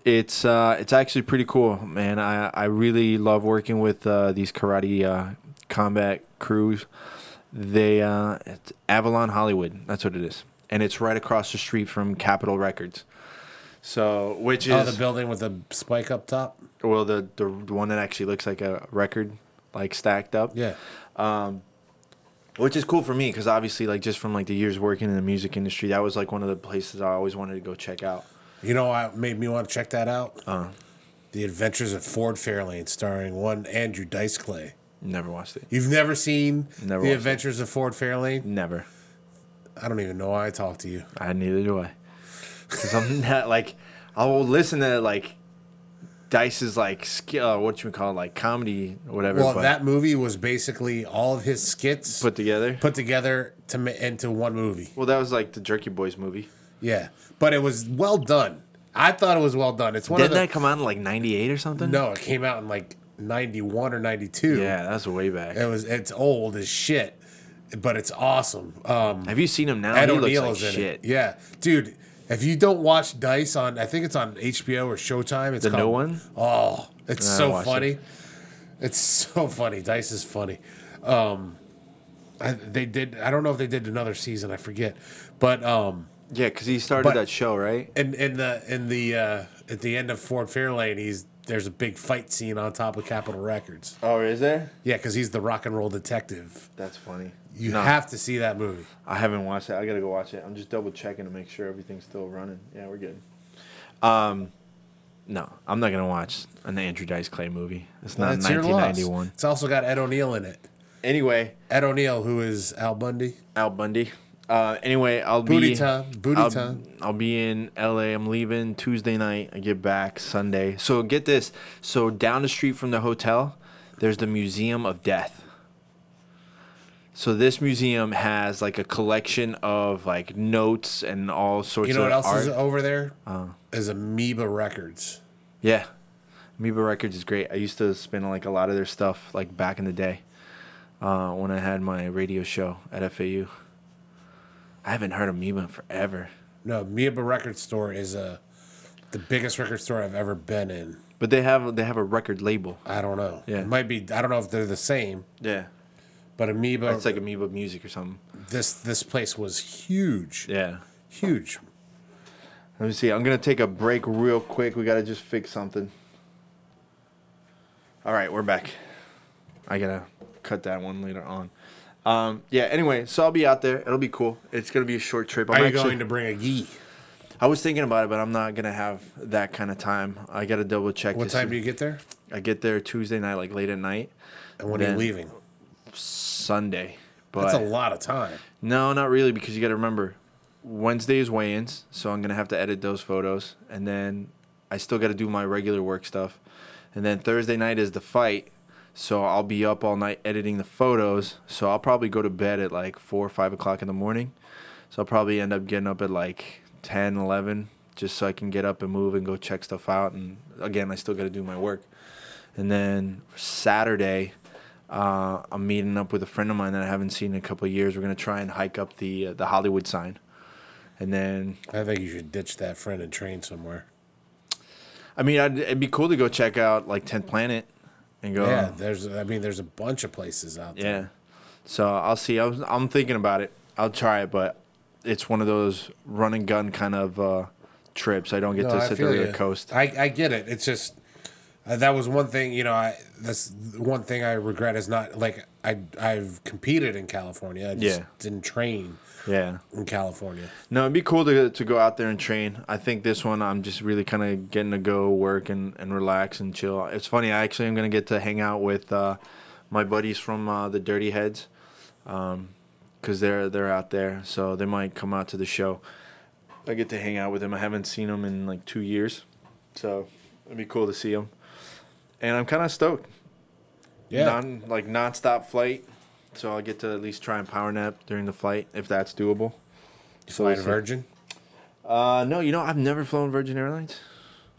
it's uh, it's actually pretty cool, man. I I really love working with uh, these karate uh, combat crews. They uh, it's Avalon Hollywood. That's what it is, and it's right across the street from Capitol Records. So, which is Oh, the building with the spike up top. well the the one that actually looks like a record, like stacked up. Yeah. which is cool for me because obviously like just from like the years working in the music industry that was like one of the places i always wanted to go check out You know what made me want to check that out? Uh. The Adventures of Ford Fairlane, starring one Andrew Dice Clay. Never watched it You've never seen Never The watched it. Adventures of Ford Fairlane? never I don't even know why I talked to you. i neither do i because i'm [LAUGHS] not like i will listen to like dice's like skill uh, what you call it, like comedy or whatever Well, that movie was basically all of his skits put together put together to into one movie. well that was like the jerky boys movie Yeah, but it was well done. I thought it was well done. It's one didn't of the that come out in like 98 or something no, it came out in like ninety one or ninety two. yeah that's way back it was. It's old as shit, but it's awesome. Um, have you seen him now Ed he looks O'Neill like is in shit it. Yeah, dude. If you don't watch Dice on, I think it's on HBO or Showtime. It's The called- one? Oh, it's I so funny. It's so [LAUGHS] funny. Dice is funny. Um, I, they did. I don't know if they did another season. I forget. But um, yeah because he started But- that show right in in the in the uh, at the end of Ford Fairlane, he's there's a big fight scene on top of Capitol Records. oh is there Yeah, because he's the rock and roll detective. that's funny You No. have to see that movie. I haven't watched it. I gotta go watch it. I'm just double checking to make sure everything's still running. Yeah, we're good. Um, No, I'm not gonna watch an Andrew Dice Clay movie. It's not That's 1991. It's also got Ed O'Neill in it. Anyway, Ed O'Neill, who is Al Bundy. Al Bundy. Uh, anyway, I'll Booty be time, booty I'll, time. I'll be in LA. I'm leaving Tuesday night. I get back Sunday. So get this. So down the street from the hotel, there's the Museum of Death. So this museum has like a collection of like notes and all sorts of. You know what else art. is over there? Uh. is Amoeba Records. Yeah. Amoeba Records is great. I used to spin like a lot of their stuff like back in the day uh, when I had my radio show at FAU. I haven't heard Amoeba in forever. No, Amoeba Record Store is a the biggest record store I've ever been in. But they have they have a record label. I don't know. Yeah. It might be. I don't know if they're the same, Yeah. but Amoeba. It's like Amoeba Music or something. this this place was huge, Yeah. huge. Let me see. I'm gonna take a break real quick. We gotta just fix something. All right, we're back. I gotta cut that one later on. Um, yeah. Anyway, so I'll be out there. It'll be cool. It's gonna be a short trip. I'm Are you actually- going to bring a gi? I was thinking about it, but I'm not gonna have that kind of time. I gotta double check. What time see- do you get there? I get there Tuesday night, like late at night, And when are you leaving? Sunday. But That's a lot of time. no, not really, because you gotta remember, Wednesday is weigh-ins, so I'm gonna have to edit those photos, and then I still gotta do my regular work stuff, and then Thursday night is the fight, so I'll be up all night editing the photos. So I'll probably go to bed at like four or five o'clock in the morning. So I'll probably end up getting up at like 10, 11, just so I can get up and move and go check stuff out. And again, I still got to do my work. And then Saturday, uh, I'm meeting up with a friend of mine that I haven't seen in a couple of years. We're gonna try and hike up the uh, the Hollywood sign, and then I think you should ditch that friend and train somewhere. I mean I'd, it'd be cool to go check out like 10th Planet, and go Yeah, there's. I mean, there's a bunch of places out there. Yeah. So I'll see. I was, I'm thinking about it. I'll try it, but it's one of those run and gun kind of uh, trips. I don't get No, to I sit feel there ya. the coast. I, I get it. It's just uh, that was one thing. You know, I that's one thing I regret is not like I I've competed in California. I just Yeah. didn't train Yeah. in California. No, it'd be cool to to go out there and train. I think this one I'm just really kind of getting to go work and, and relax and chill. It's funny. I actually am gonna get to hang out with uh, my buddies from uh, the Dirty Heads, because they're they're out there, so they might come out to the show. I get to hang out with them. I haven't seen them in like two years, so it'd be cool to see them. And I'm kind of stoked. Yeah, Non like nonstop flight, so I'll get to at least try and power nap during the flight if that's doable. So flying. Virgin. Uh, no, you know I've never flown Virgin Airlines.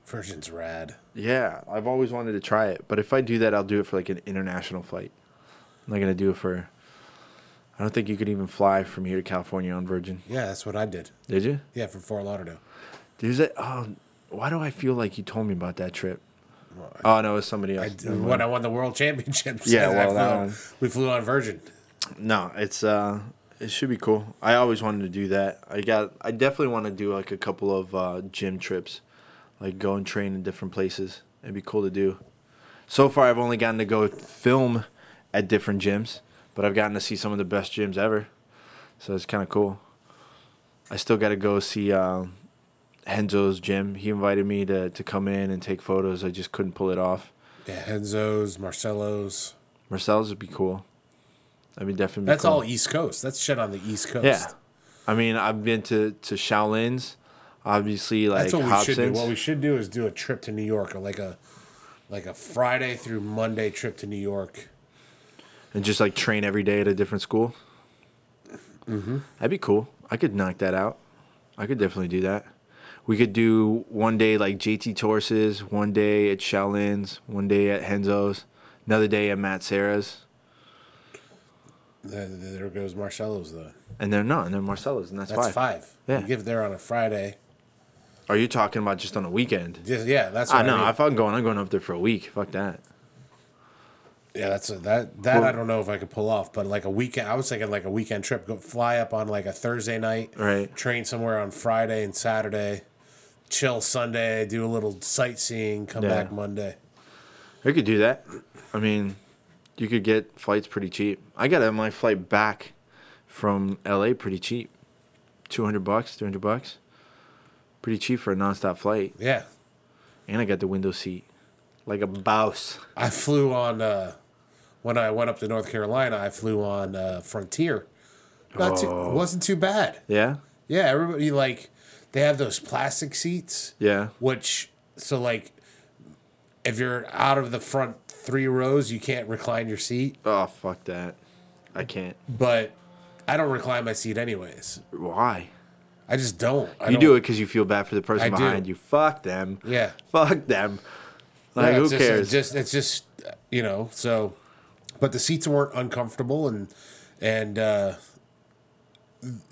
Virgin's rad. Yeah, I've always wanted to try it, but if I do that, I'll do it for like an international flight. I'm not gonna do it for. I don't think you could even fly from here to California on Virgin. Yeah, that's what I did. Did you? Yeah, for Fort Lauderdale. There's that. Oh, why do I feel like you told me about that trip? Oh no, it was somebody I, else. when I won the world championships. Yeah, [LAUGHS] well, flew that one. we flew on Virgin. No, it's uh, it should be cool. I always wanted to do that. I got. I definitely want to do like a couple of uh, gym trips, like go and train in different places. It'd be cool to do. So far, I've only gotten to go film at different gyms, but I've gotten to see some of the best gyms ever. So it's kind of cool. I still got to go see uh, Renzo's gym. He invited me to to come in and take photos. I just couldn't pull it off. Yeah, Renzo's, Marcelo's. Marcel's would be cool. I mean, definitely. be That's cool. all East Coast. That's shit on the East Coast. Yeah, I mean, I've been to to Shaolin's, obviously like That's what we should do. What we should do is do a trip to New York, or like a like a Friday through Monday trip to New York. and just like train every day at a different school. Mm-hmm. That'd be cool. I could knock that out. I could definitely do that. We could do one day like JT Torres, one day at Shaolin's, one day at Renzo's, another day at Matt Serra's, There, there goes Marcelo's though. and they're not, and then Marcelo's, and that's, That's five. five. Yeah. You give there on a Friday. Are you talking about just on a weekend? Yeah, yeah that's I know. I mean. If I'm going, I'm going up there for a week. Fuck that. Yeah, that's a, that. That Well- I don't know if I could pull off, but like a weekend, I was thinking like a weekend trip. Go fly up on like a Thursday night, Right. Train somewhere on Friday and Saturday, chill Sunday, do a little sightseeing, come Yeah. back Monday. I could do that. I mean, you could get flights pretty cheap. I got my flight back from LA pretty cheap. 200 bucks, 300 bucks. Pretty cheap for a nonstop flight. Yeah, And I got the window seat. Like a boss. I flew on uh, when I went up to North Carolina. I flew on uh, Frontier. Not Oh. it wasn't too bad. Yeah? Yeah, everybody like they have those plastic seats. Yeah. Which so like if you're out of the front three rows, you can't recline your seat. Oh, fuck that. I can't. But I don't recline my seat anyways. Why? I just don't. I You don't, do it because you feel bad for the person I do. behind you. Fuck them. Yeah. Fuck them. Like, Yeah, who just- cares? It's just it's just you know so, but the seats weren't uncomfortable and and uh,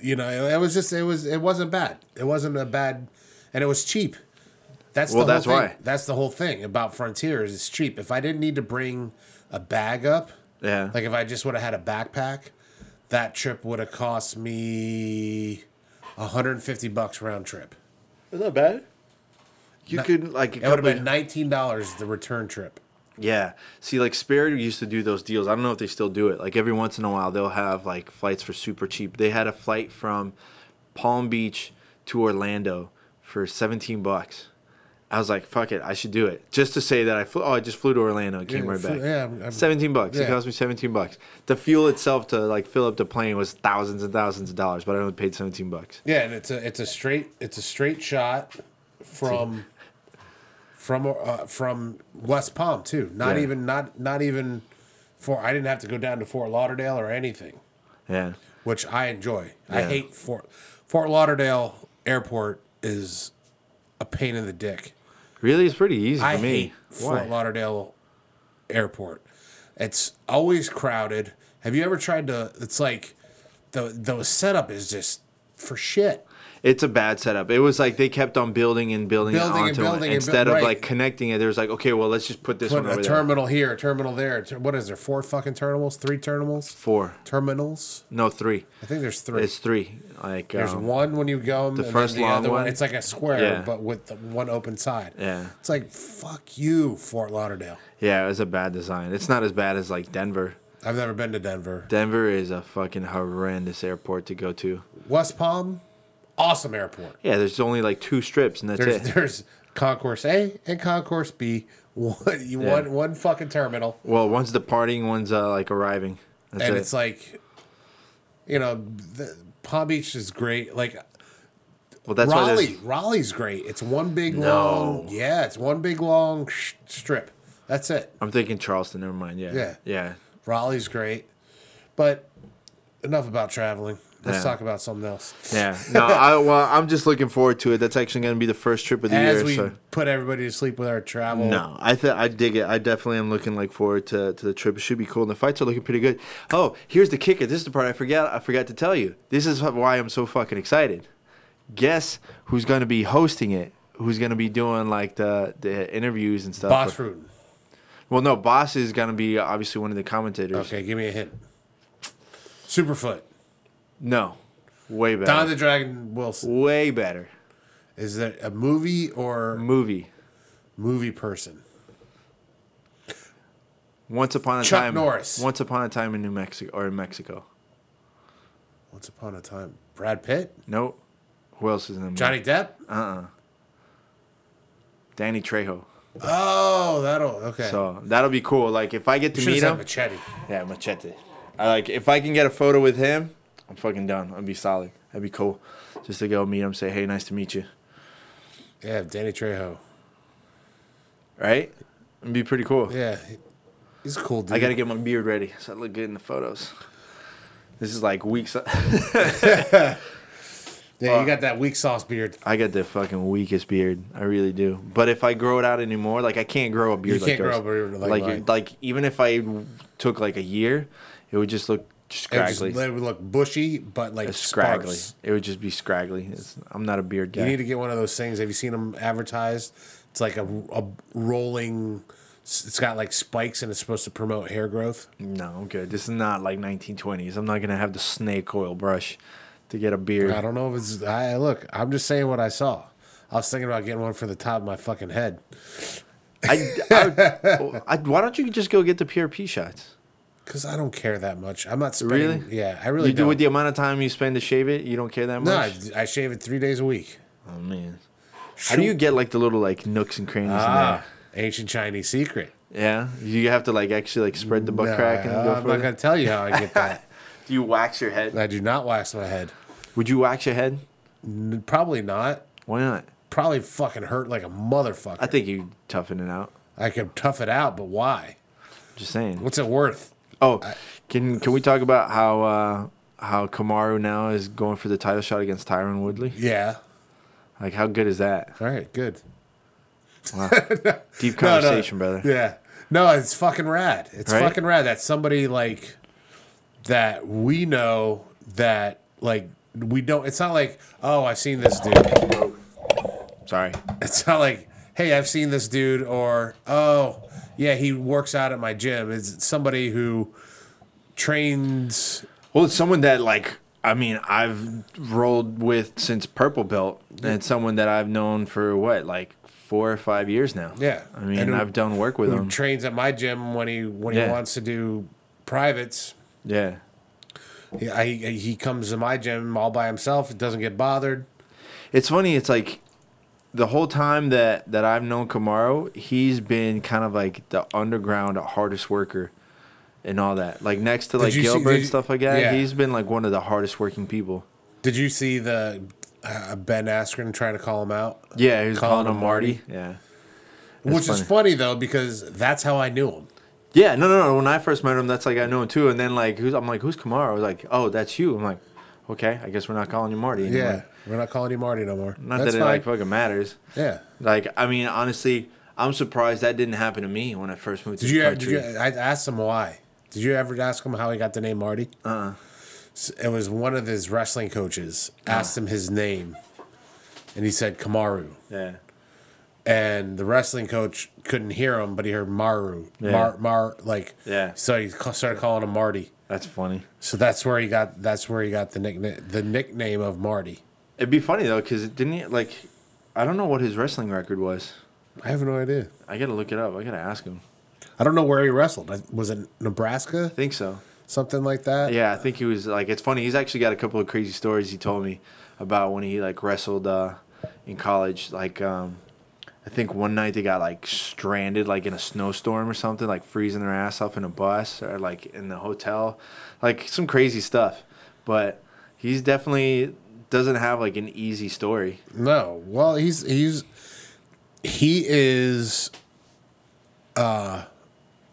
you know it was just it was it wasn't bad. It wasn't a bad, and it was cheap. That's Well, the whole that's thing. why. That's the whole thing about Frontiers. It's cheap. If I didn't need to bring a bag up, yeah. like if I just would have had a backpack, that trip would have cost me 150 bucks round trip. Is that bad? You could, like, It would have been nineteen dollars the return trip. Yeah. See, like Spirit used to do those deals. I don't know if they still do it. Like every once in a while, they'll have like flights for super cheap. They had a flight from Palm Beach to Orlando for 17 bucks. I was like, fuck it, I should do it. Just to say that I flew, oh, I just flew to Orlando and came Yeah, right back. yeah, I'm- I'm- 17 bucks. It cost me 17 bucks. The fuel itself to like fill up the plane was thousands and thousands of dollars, but I only paid 17 bucks. Yeah, and it's a it's a straight it's a straight shot from from uh, from West Palm too. Not Yeah. even not not even for I didn't have to go down to Fort Lauderdale or anything, Yeah. which I enjoy. I hate Fort Fort Lauderdale Airport is a pain in the dick. Really? It's pretty easy for I me. hate Fort Lauderdale Airport. It's always crowded. Have you ever tried to? It's like the the setup is just for shit. It's a bad setup. It was like they kept on building and building, Building it and building it instead buil- of right. like connecting it. There was like, okay, well, let's just put this Put one a over there. terminal here, a terminal there. What is there? Four fucking terminals? Three terminals? Four, Terminals? no, three. I think there's three. It's three. Like there's um, one when you go. The first the long other one. one? It's like a square, Yeah. but with the one open side. Yeah. It's like fuck you, Fort Lauderdale. Yeah, it was a bad design. It's not as bad as like Denver. I've never been to Denver. Denver is a fucking horrendous airport to go to. West Palm, awesome airport. Yeah, there's only like two strips and that's There's it. there's Concourse A and Concourse B. [LAUGHS] One you Yeah. one one fucking terminal, Well, one's departing, one's uh, like arriving. That's and it. it's like, you know, the, Palm Beach is great. Like well, that's Raleigh, Raleigh's great. It's one big No. long, yeah, it's one big long sh- strip. That's it. I'm thinking Charleston. Never mind. Yeah. Yeah. Yeah. Raleigh's great, but enough about traveling. Let's Yeah. talk about something else. Yeah. No, I, [LAUGHS] well, I'm just looking forward to it. That's actually going to be the first trip of the year. As year. we so. put everybody to sleep with our travel, No, I th- I dig it. I definitely am looking like forward to, to the trip. It should be cool, and the fights are looking pretty good. Oh, here's the kicker. This is the part I forgot. I forgot to tell you. This is why I'm so fucking excited. Guess who's going to be hosting it? Who's going to be doing like the the interviews and stuff? Bas Rutten. Well, no, Bas is going to be obviously one of the commentators. Okay, give me a hint. Superfoot. No, way better. Don the Dragon Wilson. way better Is that a movie or movie. movie person? Once upon a Chuck time, Norris. Once upon a time in New Mexico or in Mexico. Once upon a time. Brad Pitt? Nope. Who else is in the movie? Johnny Depp? Uh-uh. Danny Trejo. Oh, that'll okay. So that'll be cool. Like if I get to meet him, Machete. yeah, machete. I like if I can get a photo with him, I'm fucking done. I'd be solid. That'd be cool. Just to go meet him, say, hey, nice to meet you. Yeah, Danny Trejo. Right? It'd be pretty cool. Yeah, he's a cool dude. I gotta get my beard ready so I look good in the photos. This is like weeks. [LAUGHS] [LAUGHS] Yeah, you uh, got that weak sauce beard. I got the fucking weakest beard. I really do. But if I grow it out anymore, like I can't grow a beard You like can't grow a beard like like mine. like even if I took like a year, it would just look It would, just, scraggly. it would look bushy, but like It's scraggly. sparse. It would just be scraggly. It's, I'm not a beard guy. You need to get one of those things. Have you seen them advertised? It's like a, a rolling. It's got like spikes and it's supposed to promote hair growth. no, I'm good. This is not like 1920s. I'm not gonna have the snake oil brush to get a beard. I don't know if it's. I look. I'm just saying what I saw. I was thinking about getting one for the top of my fucking head. I, I, [LAUGHS] I- why don't you just go get the PRP shots? Cause I don't care that much. I'm not spending. Really? Yeah, I really you do don't. with the amount of time you spend to shave it. You don't care that much. no, I. I shave it three days a week. oh man. How do you get like the little like nooks and crannies Ah, ancient Chinese secret. Yeah, you have to like actually like spread the butt Nah, crack and go I'm for not it. to tell you how I get that. [LAUGHS] Do you wax your head? I do not wax my head. Would you wax your head? N- Probably not. Why not? Probably fucking hurt like a motherfucker. I think you toughen it out. I could tough it out, but why? Just saying. What's it worth? Oh, can can we talk about how uh, how Kamaru now is going for the title shot against Tyron Woodley? Yeah. Like, how good is that? All right, good. [LAUGHS] Deep No, no. conversation, brother. Yeah. No, it's fucking rad. It's Right? fucking rad that somebody like that we know that like we don't it's not like, oh, I've seen this dude. Sorry. It's not like, hey, I've seen this dude or oh, yeah, he works out at my gym. It's somebody who trains Well, it's someone that like I mean I've rolled with since purple belt, and it's someone that I've known for what like four or five years now. Yeah. I mean who- I've done work with him. trains at my gym when he when he wants to do privates. yeah. He, I, he comes to my gym all by himself. Doesn't get bothered. It's funny. It's like the whole time that that I've known Kamaru, he's been kind of like the underground hardest worker, and all that. Like next to like you see- Gilbert and stuff like that, yeah. he's been like one of the hardest working people. Did you see the uh, Ben Askren trying to call him out? Yeah, he was Calling calling, him him Marty. Yeah. Which is funny. funny though because that's how I knew him. Yeah, no, no, no. When I first met him, that's like I know him too. And then like, who's, I'm like, who's Kamaru? I was like, oh, that's you. I'm like, okay, I guess we're not calling you Marty anymore. Yeah, we're not calling you Marty no more. Not that's that it fine. like fucking matters. yeah. Like, I mean, honestly, I'm surprised that didn't happen to me when I first moved to Did the you, did you? I asked him why. Did you ever ask him how he got the name Marty? Uh. uh It was one of his wrestling coaches asked him his name, and he said Kamaru. yeah. and the wrestling coach couldn't hear him, but he heard Maru, Yeah. Mar, Mar, like Yeah. So he started calling him Marty. That's funny. So that's where he got that's where he got the nickname the nickname of Marty. It'd be funny though, because didn't he like? I don't know what his wrestling record was. I have no idea. I gotta look it up. I gotta ask him. I don't know where he wrestled. Was it Nebraska? I think so. Something like that. Yeah, I think he was like. It's funny. He's actually got a couple of crazy stories he told me about when he like wrestled uh, in college. Like, um, I think one night they got like stranded like in a snowstorm or something, like freezing their ass off in a bus or like in the hotel, like some crazy stuff. But he's definitely doesn't have like an easy story. No. Well, he's he's he is uh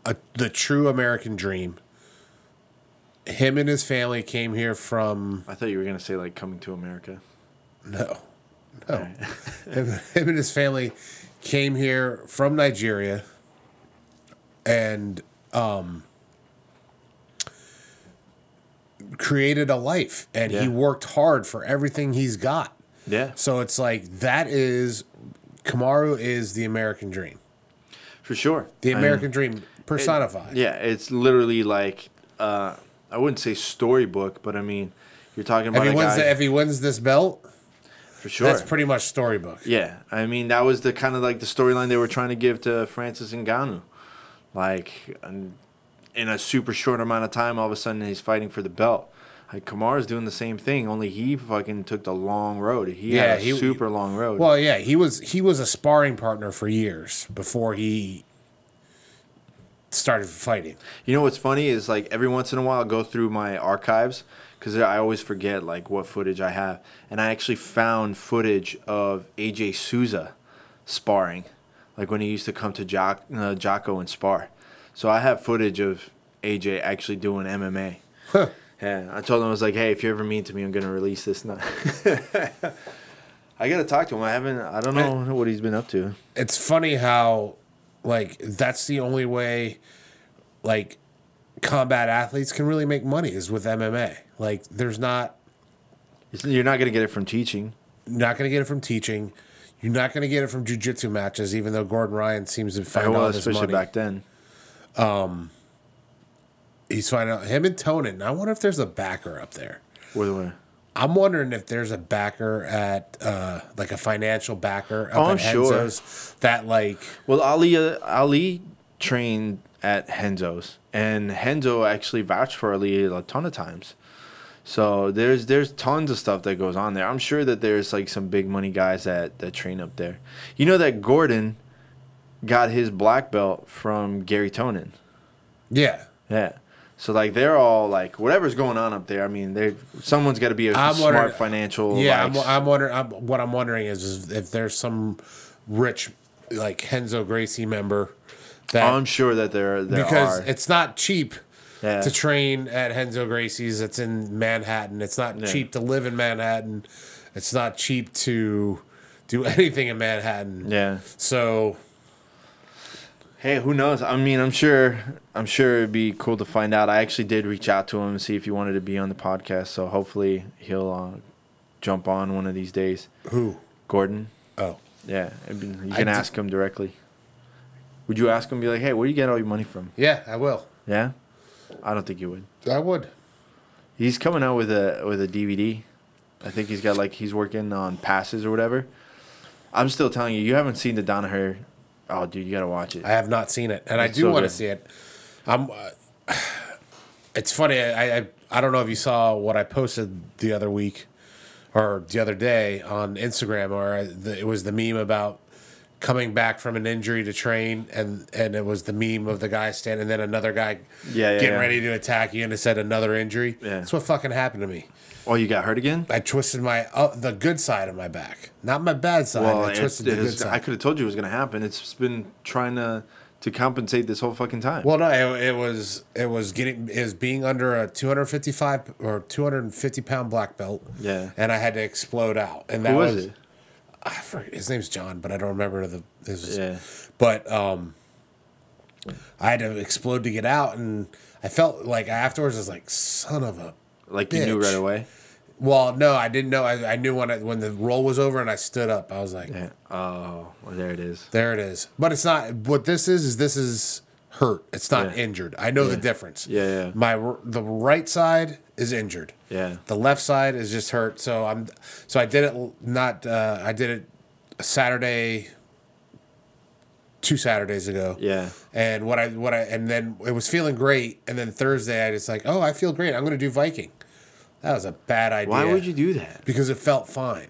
a, the true American dream. Him and his family came here from I thought you were gonna say like coming to America. No, no. [LAUGHS] him, him and his family came here from Nigeria, and um, created a life. And he worked hard for everything he's got. Yeah, So it's like that is Kamaru is the American dream, for sure. the I mean, American dream personified. Yeah, it's literally like uh, I wouldn't say storybook, but I mean, you're talking If about he a wins, guy the, if he wins this belt, for sure. that's pretty much storybook. yeah, I mean that was the kind of like the storyline they were trying to give to Francis Ngannou, like in a super short amount of time, all of a sudden he's fighting for the belt. Like Kamar's doing the same thing, only he fucking took the long road. He Yeah, had a he- super long road. Well, yeah, he was he was a sparring partner for years before he started fighting. You know what's funny is like every once in a while I go through my archives because I always forget like what footage I have, and I actually found footage of AJ Souza sparring, like when he used to come to Jock, uh, Jocko and spar. So I have footage of AJ actually doing MMA. Huh. Yeah, I told him I was like, hey, if you're ever mean to me, I'm gonna release this. Now. [LAUGHS] I gotta talk to him. I haven't. I don't know what he's been up to. It's funny how like that's the only way like combat athletes can really make money is with MMA. Like there's not You're not gonna get it from teaching. not going to get it from teaching. You're not going to get it from jujitsu matches, even though Gordon Ryan seems to find well, all his especially money. back then. Um, He's finding out him and Tonon. I wonder if there's a backer up there. Where, where? I'm wondering if there's a backer at uh, like a financial backer up Oh, at sure. That like Well, Ali uh, Ali trained at Renzo's, and Renzo actually vouched for Ali a ton of times. So there's there's tons of stuff that goes on there. I'm sure that there's like some big money guys that that train up there. You know that Gordon got his black belt from Gary Tonon. Yeah. Yeah. So like they're all like whatever's going on up there. I mean, they someone's got to be a I'm smart financial. Yeah, like, I'm, I'm wondering. I'm, what I'm wondering is, is if there's some rich, like Renzo Gracie member that I'm sure that there there because are. it's not cheap Yeah. to train at Renzo Gracie's. It's in Manhattan. It's not Yeah. cheap to live in Manhattan. It's not cheap to do [LAUGHS] anything in Manhattan. yeah. So Hey, who knows? I mean, I'm sure. I'm sure it'd be cool to find out. I actually did reach out to him and see if he wanted to be on the podcast. So hopefully he'll uh, jump on one of these days. who? Gordon. Oh, Yeah, you can di- ask him directly. Would you ask him? Be like, hey, where do you get all your money from? yeah, I will. Yeah. I don't think you would. I would. He's coming out with a with a DVD. I think he's got like he's working on passes or whatever. I'm still telling you, you haven't seen the Danaher. Oh, dude, you gotta watch it. I have not seen it, and I do so want to see it. I'm. Uh, [SIGHS] it's funny. I, I I don't know if you saw what I posted the other week or the other day on Instagram, or the, it was the meme about coming back from an injury to train, and and it was the meme of the guy standing, and then another guy Yeah, yeah, getting yeah. ready to attack you, and it said another injury. Yeah. That's what fucking happened to me. oh, you got hurt again? I twisted my uh, the good side of my back, not my bad side. Well, I twisted the good side. I could have told you it was gonna happen. It's been trying to to compensate this whole fucking time. Well, no, it, it was it was getting is being under a 255 or 250 pound black belt. Yeah. and I had to explode out, and that Who was was, it? I forget, his name's John, but I don't remember the his. Yeah. But um, I had to explode to get out, and I felt like afterwards I was like, son of a. Like you knew right away. Well, no, I didn't know. I, I knew when I, when the roll was over and I stood up. I was like, Yeah. Oh, well, there it is. there it is. But it's not. What this is is this is hurt. It's not Yeah. injured. I know the difference. Yeah, yeah. My the right side is injured. Yeah. The left side is just hurt. So I'm. So I did it not. Uh, I did it Saturday. Two Saturdays ago. Yeah. And what I what I and then it was feeling great. And then Thursday I just like, oh, I feel great. I'm gonna do Viking. That was a bad idea. Why would you do that? because it felt fine.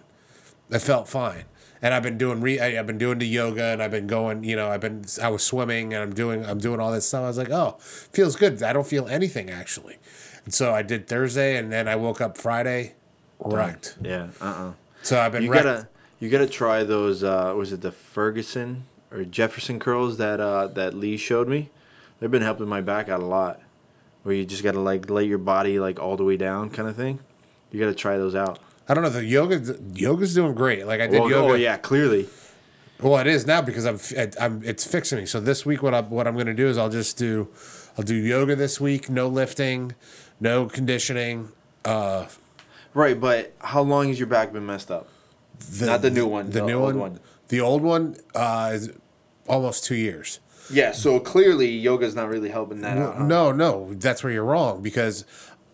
It felt fine. And I've been doing re I, I've been doing the yoga and I've been going, you know, I've been I was swimming and I'm doing I'm doing all this stuff. I was like, "Oh, feels good. I don't feel anything actually." And so I did Thursday and then I woke up Friday wrecked. Yeah. Uh. uh So I've been You wrecked. gotta you gotta try those. Uh, was it the Ferguson or Jefferson curls that uh, that Lee showed me? They've been helping my back out a lot. Where you just gotta like lay your body like all the way down, kind of thing. You gotta try those out. I don't know, the yoga yoga's doing great. Like I did Well, yoga. oh yeah, clearly. Well, it is now because I'm, I'm it's fixing me. So this week, what I what I'm going to do is I'll just do, I'll do yoga this week. No lifting, no conditioning. Uh, Right, but how long has your back been messed up? the, Not the new one, The the new old one, one. The old one uh, is almost two years. Yeah, so clearly yoga's not really helping that out. huh? No, no, that's where you're wrong because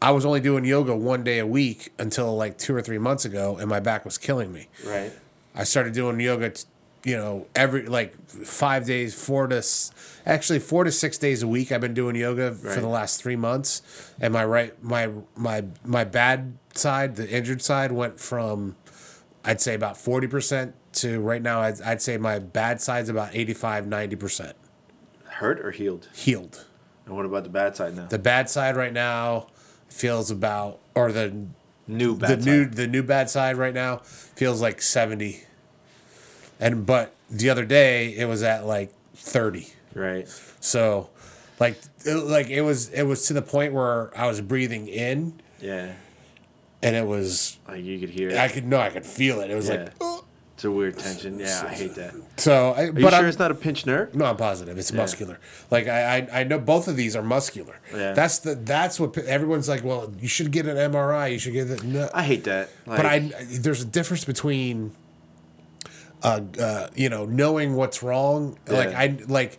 I was only doing yoga one day a week until like two or three months ago, and my back was killing me. Right. I started doing yoga, t- you know, every like five days, four to s- actually four to six days a week. I've been doing yoga for the last three months, and my right, my my my bad side, the injured side, went from I'd say about forty percent to right now. I'd, I'd say my bad side's about 85, 90 percent Hurt or healed? healed. And what about the bad side now? The bad side right now feels about, or the new the bad new the new bad side right now feels like 70 and but the other day it was at like 30 Right. so like it, like it was it was to the point where i was breathing in Yeah. and it was Like you could hear it. i could no i could feel it it was yeah. like. It's a weird tension. Yeah, I hate that. So I, you but sure I'm, it's not a pinched nerve? no i'm positive it's muscular like I, I i know both of these are muscular Yeah. that's the that's what everyone's like well you should get an mri you should get it no I hate that. Like, but I there's a difference between uh, uh you know knowing what's wrong like I like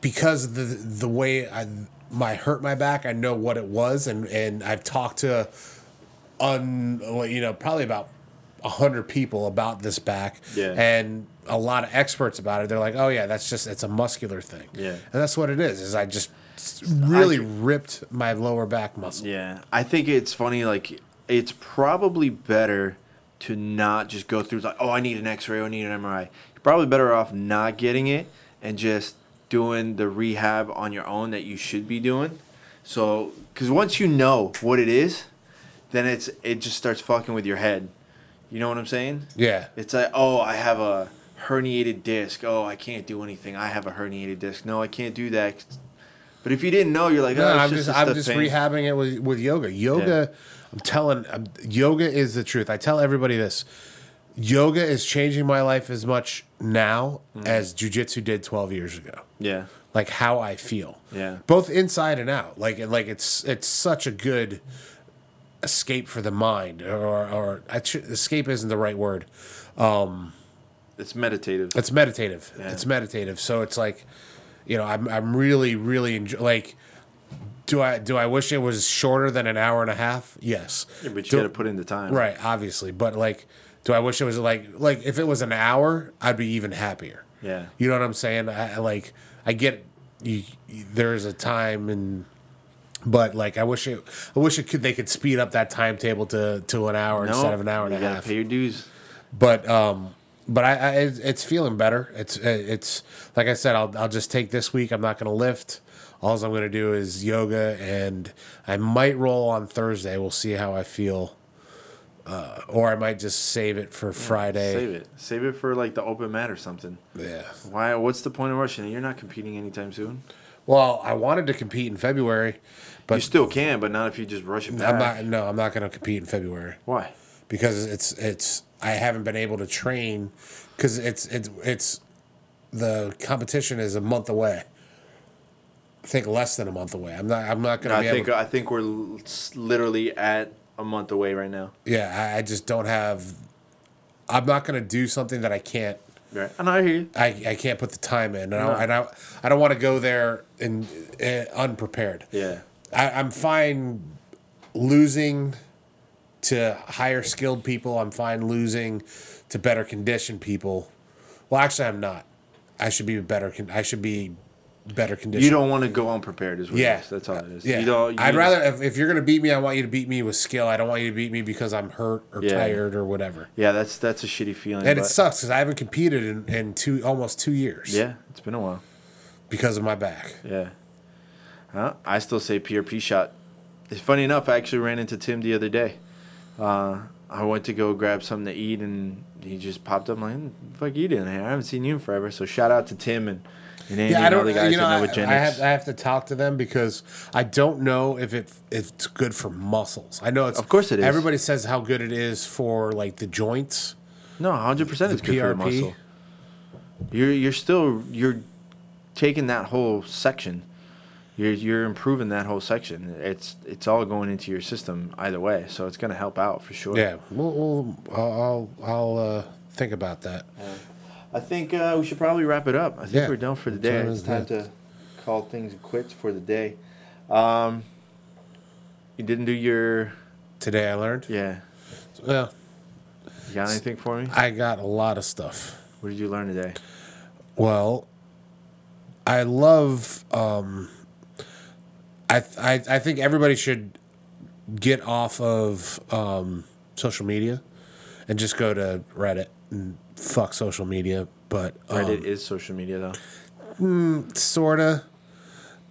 because the the way I my hurt my back I know what it was and and I've talked to un you know probably about hundred people about this back Yeah. and a lot of experts about it they're like oh yeah that's just it's a muscular thing Yeah. and that's what it is is I just really ripped my lower back muscle. Yeah, I think it's funny. Like, it's probably better to not just go through like, oh, I need an X-ray, I need an MRI. You're probably better off not getting it and just doing the rehab on your own that you should be doing. So, because once you know what it is, then it's it just starts fucking with your head. You know what I'm saying? Yeah. It's like, oh, I have a herniated disc. Oh, I can't do anything. I have a herniated disc. No, I can't do that. But if you didn't know, you're like, oh, No, it's I'm just, just I'm just pain. rehabbing it with with yoga. Yoga, I'm telling, um, yoga is the truth. I tell everybody this. Yoga is changing my life as much now Mm. as jujitsu did 12 years ago. Yeah. Like how I feel. Yeah. Both inside and out. Like like it's it's such a good escape for the mind or or escape isn't the right word. Um, it's meditative. It's meditative. Yeah. It's meditative. So it's like, you know, I'm I'm really really enjoy, like. Do I do I wish it was shorter than an hour and a half? Yes. Yeah, but you got to put in the time. right, obviously. But like, do I wish it was like like if it was an hour, I'd be even happier. Yeah. You know what I'm saying? I, like I get you, you- there's a time and but like I wish it I wish it could they could speed up that timetable to to an hour No, instead of an hour and a half Pay your dues. but um but I, I it's feeling better it's it's like i said i'll, I'll just take this week i'm not going to lift all i'm going to do is yoga and i might roll on thursday we'll see how i feel uh, or i might just save it for friday Save it. Save it for like the open mat or something. yeah Why? What's the point of rushing? You're not competing anytime soon. Well i wanted to compete in february but you still can, but not if you just rush it back. i'm not no i'm not going to compete in february Why? because it's it's I haven't been able to train because it's it's it's the competition is a month away. I think less than a month away. I'm not I'm not gonna I be think able. I think we're literally at a month away right now. yeah, I, I just don't have. I'm not gonna do something that I can't. Right. And I hear you. I, I can't put the time in, and, No. I, and I I don't want to go there in, uh, unprepared. Yeah. I, I'm fine losing to higher skilled people. I'm fine losing to better conditioned people. Well, actually, I'm not. I should be better. Con- I should be better conditioned. You don't want to go unprepared, is what Yeah, it is. That's all it is. Yeah, You don't, I'd you- rather if, if you're gonna beat me, I want you to beat me with skill. I don't want you to beat me because I'm hurt or Yeah. tired or whatever. Yeah, that's that's a shitty feeling. And it sucks because I haven't competed in, in two almost two years. Yeah, it's been a while. because of my back. Yeah. Huh? I still say PRP shot. It's funny enough. I actually ran into Tim the other day. Uh, I went to go grab something to eat, and he just popped up. I'm like, "Hmm, "Fuck you doing here? I haven't seen you in forever." So shout out to Tim and, and Andy Yeah, I and all don't. the guys You know, I, with I have. I have to talk to them because I don't know if it if it's good for muscles. I know it's Of course it is. Everybody says how good it is for like the joints. No, hundred percent. It's good for the PRP. muscle. You're you're still you're taking that whole section. You're you're improving that whole section. It's it's all going into your system either way, so it's gonna help out for sure. Yeah, we'll, we'll I'll I'll, I'll uh, think about that. I think uh, we should probably wrap it up. I think Yeah. we're done for the day. time It's is time to call things quits for the day. Um, you didn't do your Today I learned. yeah. Well, You got anything for me? I got a lot of stuff. What did you learn today? Well, I love. Um, I, I I think everybody should get off of um, social media and just go to Reddit and fuck social media. But um, Reddit is social media though. sorta,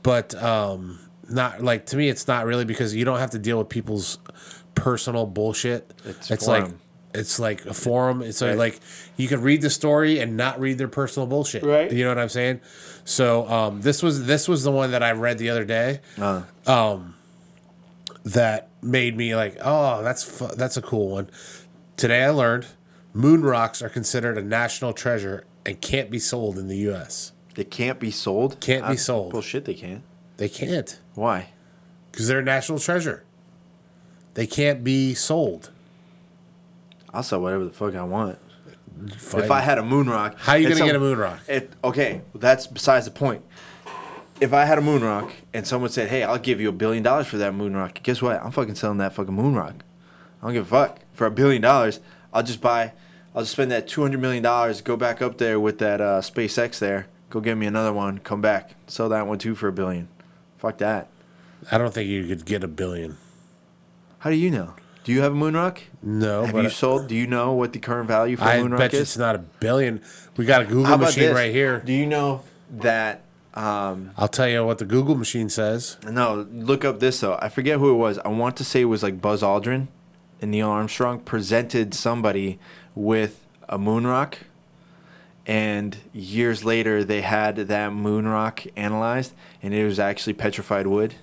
but um, not like to me. It's not really because you don't have to deal with people's personal bullshit. It's like it's like a forum. It's Right. like you can read the story and not read their personal bullshit. Right. You know what I'm saying? So um, this was this was the one that I read the other day Uh, that made me like, oh, that's fu- that's a cool one. Today I learned moon rocks are considered a national treasure and can't be sold in the U.S. they can't be sold. Can't be sold. Bullshit. They can't. They can't. Why? because they're a national treasure. They can't be sold. I'll sell whatever the fuck I want. Fine. If I had a moon rock, How are you gonna some- get a moon rock? It, okay, that's besides the point. If I had a moon rock and someone said, "Hey, I'll give you a billion dollars for that moon rock," guess what? I'm fucking selling that fucking moon rock. I don't give a fuck for a billion dollars. I'll just buy. I'll just spend that two hundred million dollars, go back up there with that uh, SpaceX there, go get me another one, come back, sell that one too for a billion. Fuck that. I don't think you could get a billion. How do you know? Do you have a moon rock? No, Have you sold? Do you know what the current value for I moon rock bet is? it's not a billion. We got a Google How about machine this? right here. Do you know that? Um, I'll tell you what the Google machine says. no, look up this though. I forget who it was. I want to say it was like Buzz Aldrin and Neil Armstrong presented somebody with a moon rock, and years later they had that moon rock analyzed, and it was actually petrified wood.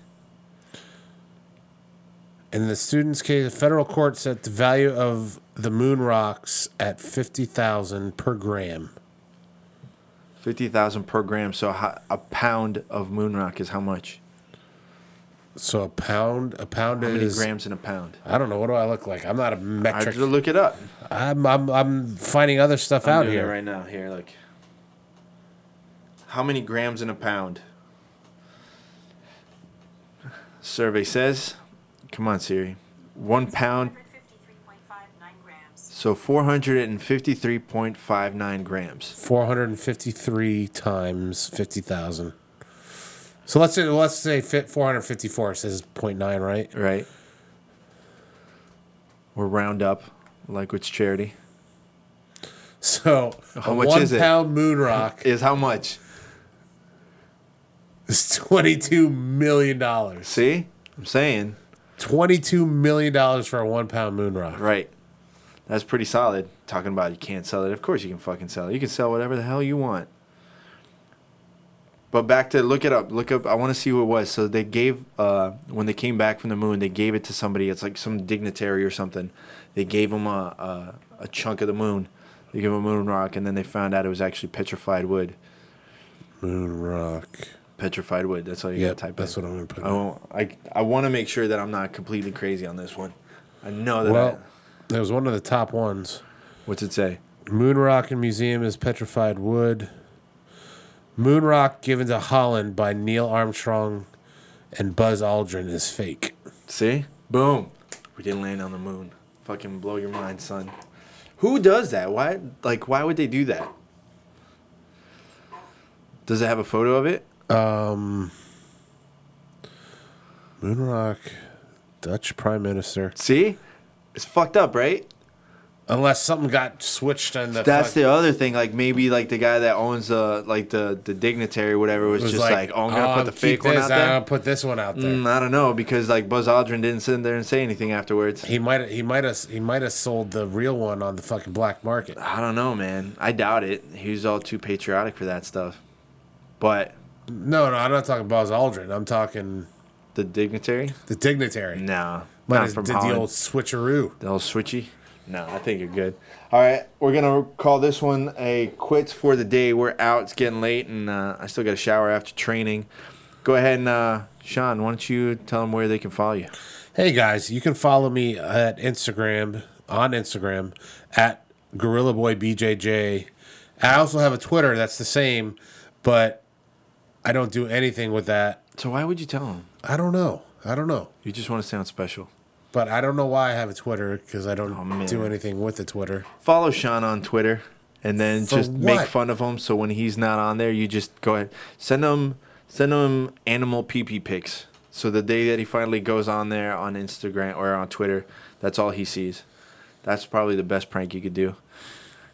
In the student's case, the federal court set the value of the moon rocks at fifty thousand per gram. Fifty thousand per gram. So a pound of moon rock is how much? So a pound, a pound How many is. grams in a pound? I don't know. What do I look like? I'm not a I have metric. to look it up. I'm, I'm, I'm finding other stuff I'm out doing here. it right now. Here, look. How many grams in a pound? Survey says, come on, Siri. One pound, 153.59 grams. so 453.59 grams. 453 times 50,000. So let's say let's say fit 454 says 0.9, right? Right? Or round up, like with charity. So How a much one is it? pound moon rock [LAUGHS] Is how much? It's 22 million dollars. See? I'm saying. 22 million dollars for a one pound moon rock. Right. That's pretty solid. Talking about you can't sell it. Of course you can fucking sell it. You can sell whatever the hell you want. But back to look it up. Look up. I want to see who it was. So they gave uh, when they came back from the moon, they gave it to somebody. It's like some dignitary or something. They gave him a a, a chunk of the moon. They gave him a moon rock, and then they found out it was actually petrified wood. Moon rock. Petrified wood. That's all you Yeah, gotta type. that's in. what I'm gonna put. I won't, I I want to make sure that I'm not completely crazy on this one. I know that. Well, I, it was one of the top ones. what's it say? Moon rock in museum is petrified wood. Moon rock given to Holland by Neil Armstrong and Buzz Aldrin is fake. See? Boom. We didn't land on the moon. Fucking blow your mind, son. Who does that? Why like why would they do that? Does it have a photo of it? Um, moon rock, Dutch prime minister. See? It's fucked up, right? Unless something got switched on the. That's fuck- the other thing. Like maybe like the guy that owns the like the the dignitary or whatever was, was just like, oh, I'm gonna "Oh, put the keep fake one this, out I'm there. gonna put this one out there. Mm, I don't know because like Buzz Aldrin didn't sit in there and say anything afterwards. He might he might have he might have sold the real one on the fucking black market. I don't know, man. I doubt it. He was all too patriotic for that stuff. But No, no, I'm not talking Buzz Aldrin. I'm talking the dignitary? the dignitary. No, but not from did the old switcheroo. The old switchy? No, I think you're good. All right, we're gonna call this one a quits for the day. We're out. It's getting late, and uh, I still got a shower after training. Go ahead and uh, Sean, why don't you tell them where they can follow you? Hey guys, you can follow me at Instagram on Instagram at Gorilla Boy BJJ. I also have a Twitter that's the same, but I don't do anything with that. So why would you tell them? I don't know. I don't know. You just want to sound special. But I don't know why I have a Twitter because I don't Oh, do anything with the Twitter. Follow Sean on Twitter, and then For just make fun of him. So when he's not on there, you just go ahead send him send him animal pee pee pics. So the day that he finally goes on there on Instagram or on Twitter, that's all he sees. That's probably the best prank you could do.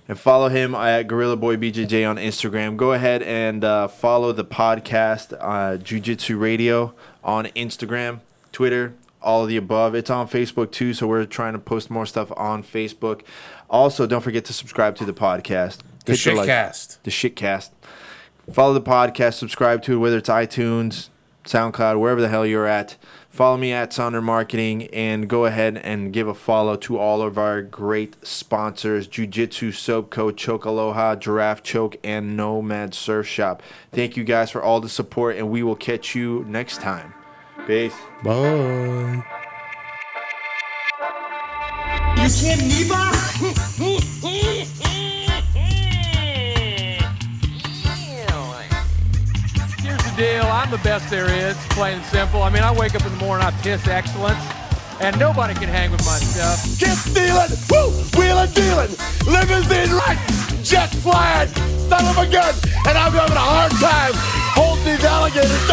And follow him at Gorilla Boy BJJ on Instagram. Go ahead and uh, follow the podcast, uh, Jiu Jitsu Radio, on Instagram, Twitter, all of the above. It's on Facebook too, so we're trying to post more stuff on Facebook. Also, don't forget to subscribe to the podcast. The Hit like- Shitcast. the Shitcast. Follow the podcast, subscribe to it, whether it's iTunes, SoundCloud, wherever the hell you're at. Follow me at Sonder Marketing and go ahead and give a follow to all of our great sponsors Jiu Jitsu Soap Co., Choke Aloha, Giraffe Choke, and Nomad Surf Shop. Thank you guys for all the support, and we will catch you next time. Peace. Bye. You can't Here's the deal. I'm the best there is, plain and simple. I mean, I wake up in the morning, I piss excellence, and nobody can hang with my stuff. Get stealing, woo, wheeling, dealing, limousine right, jet flying, son of a gun, and I'm having a hard time holding these alligators.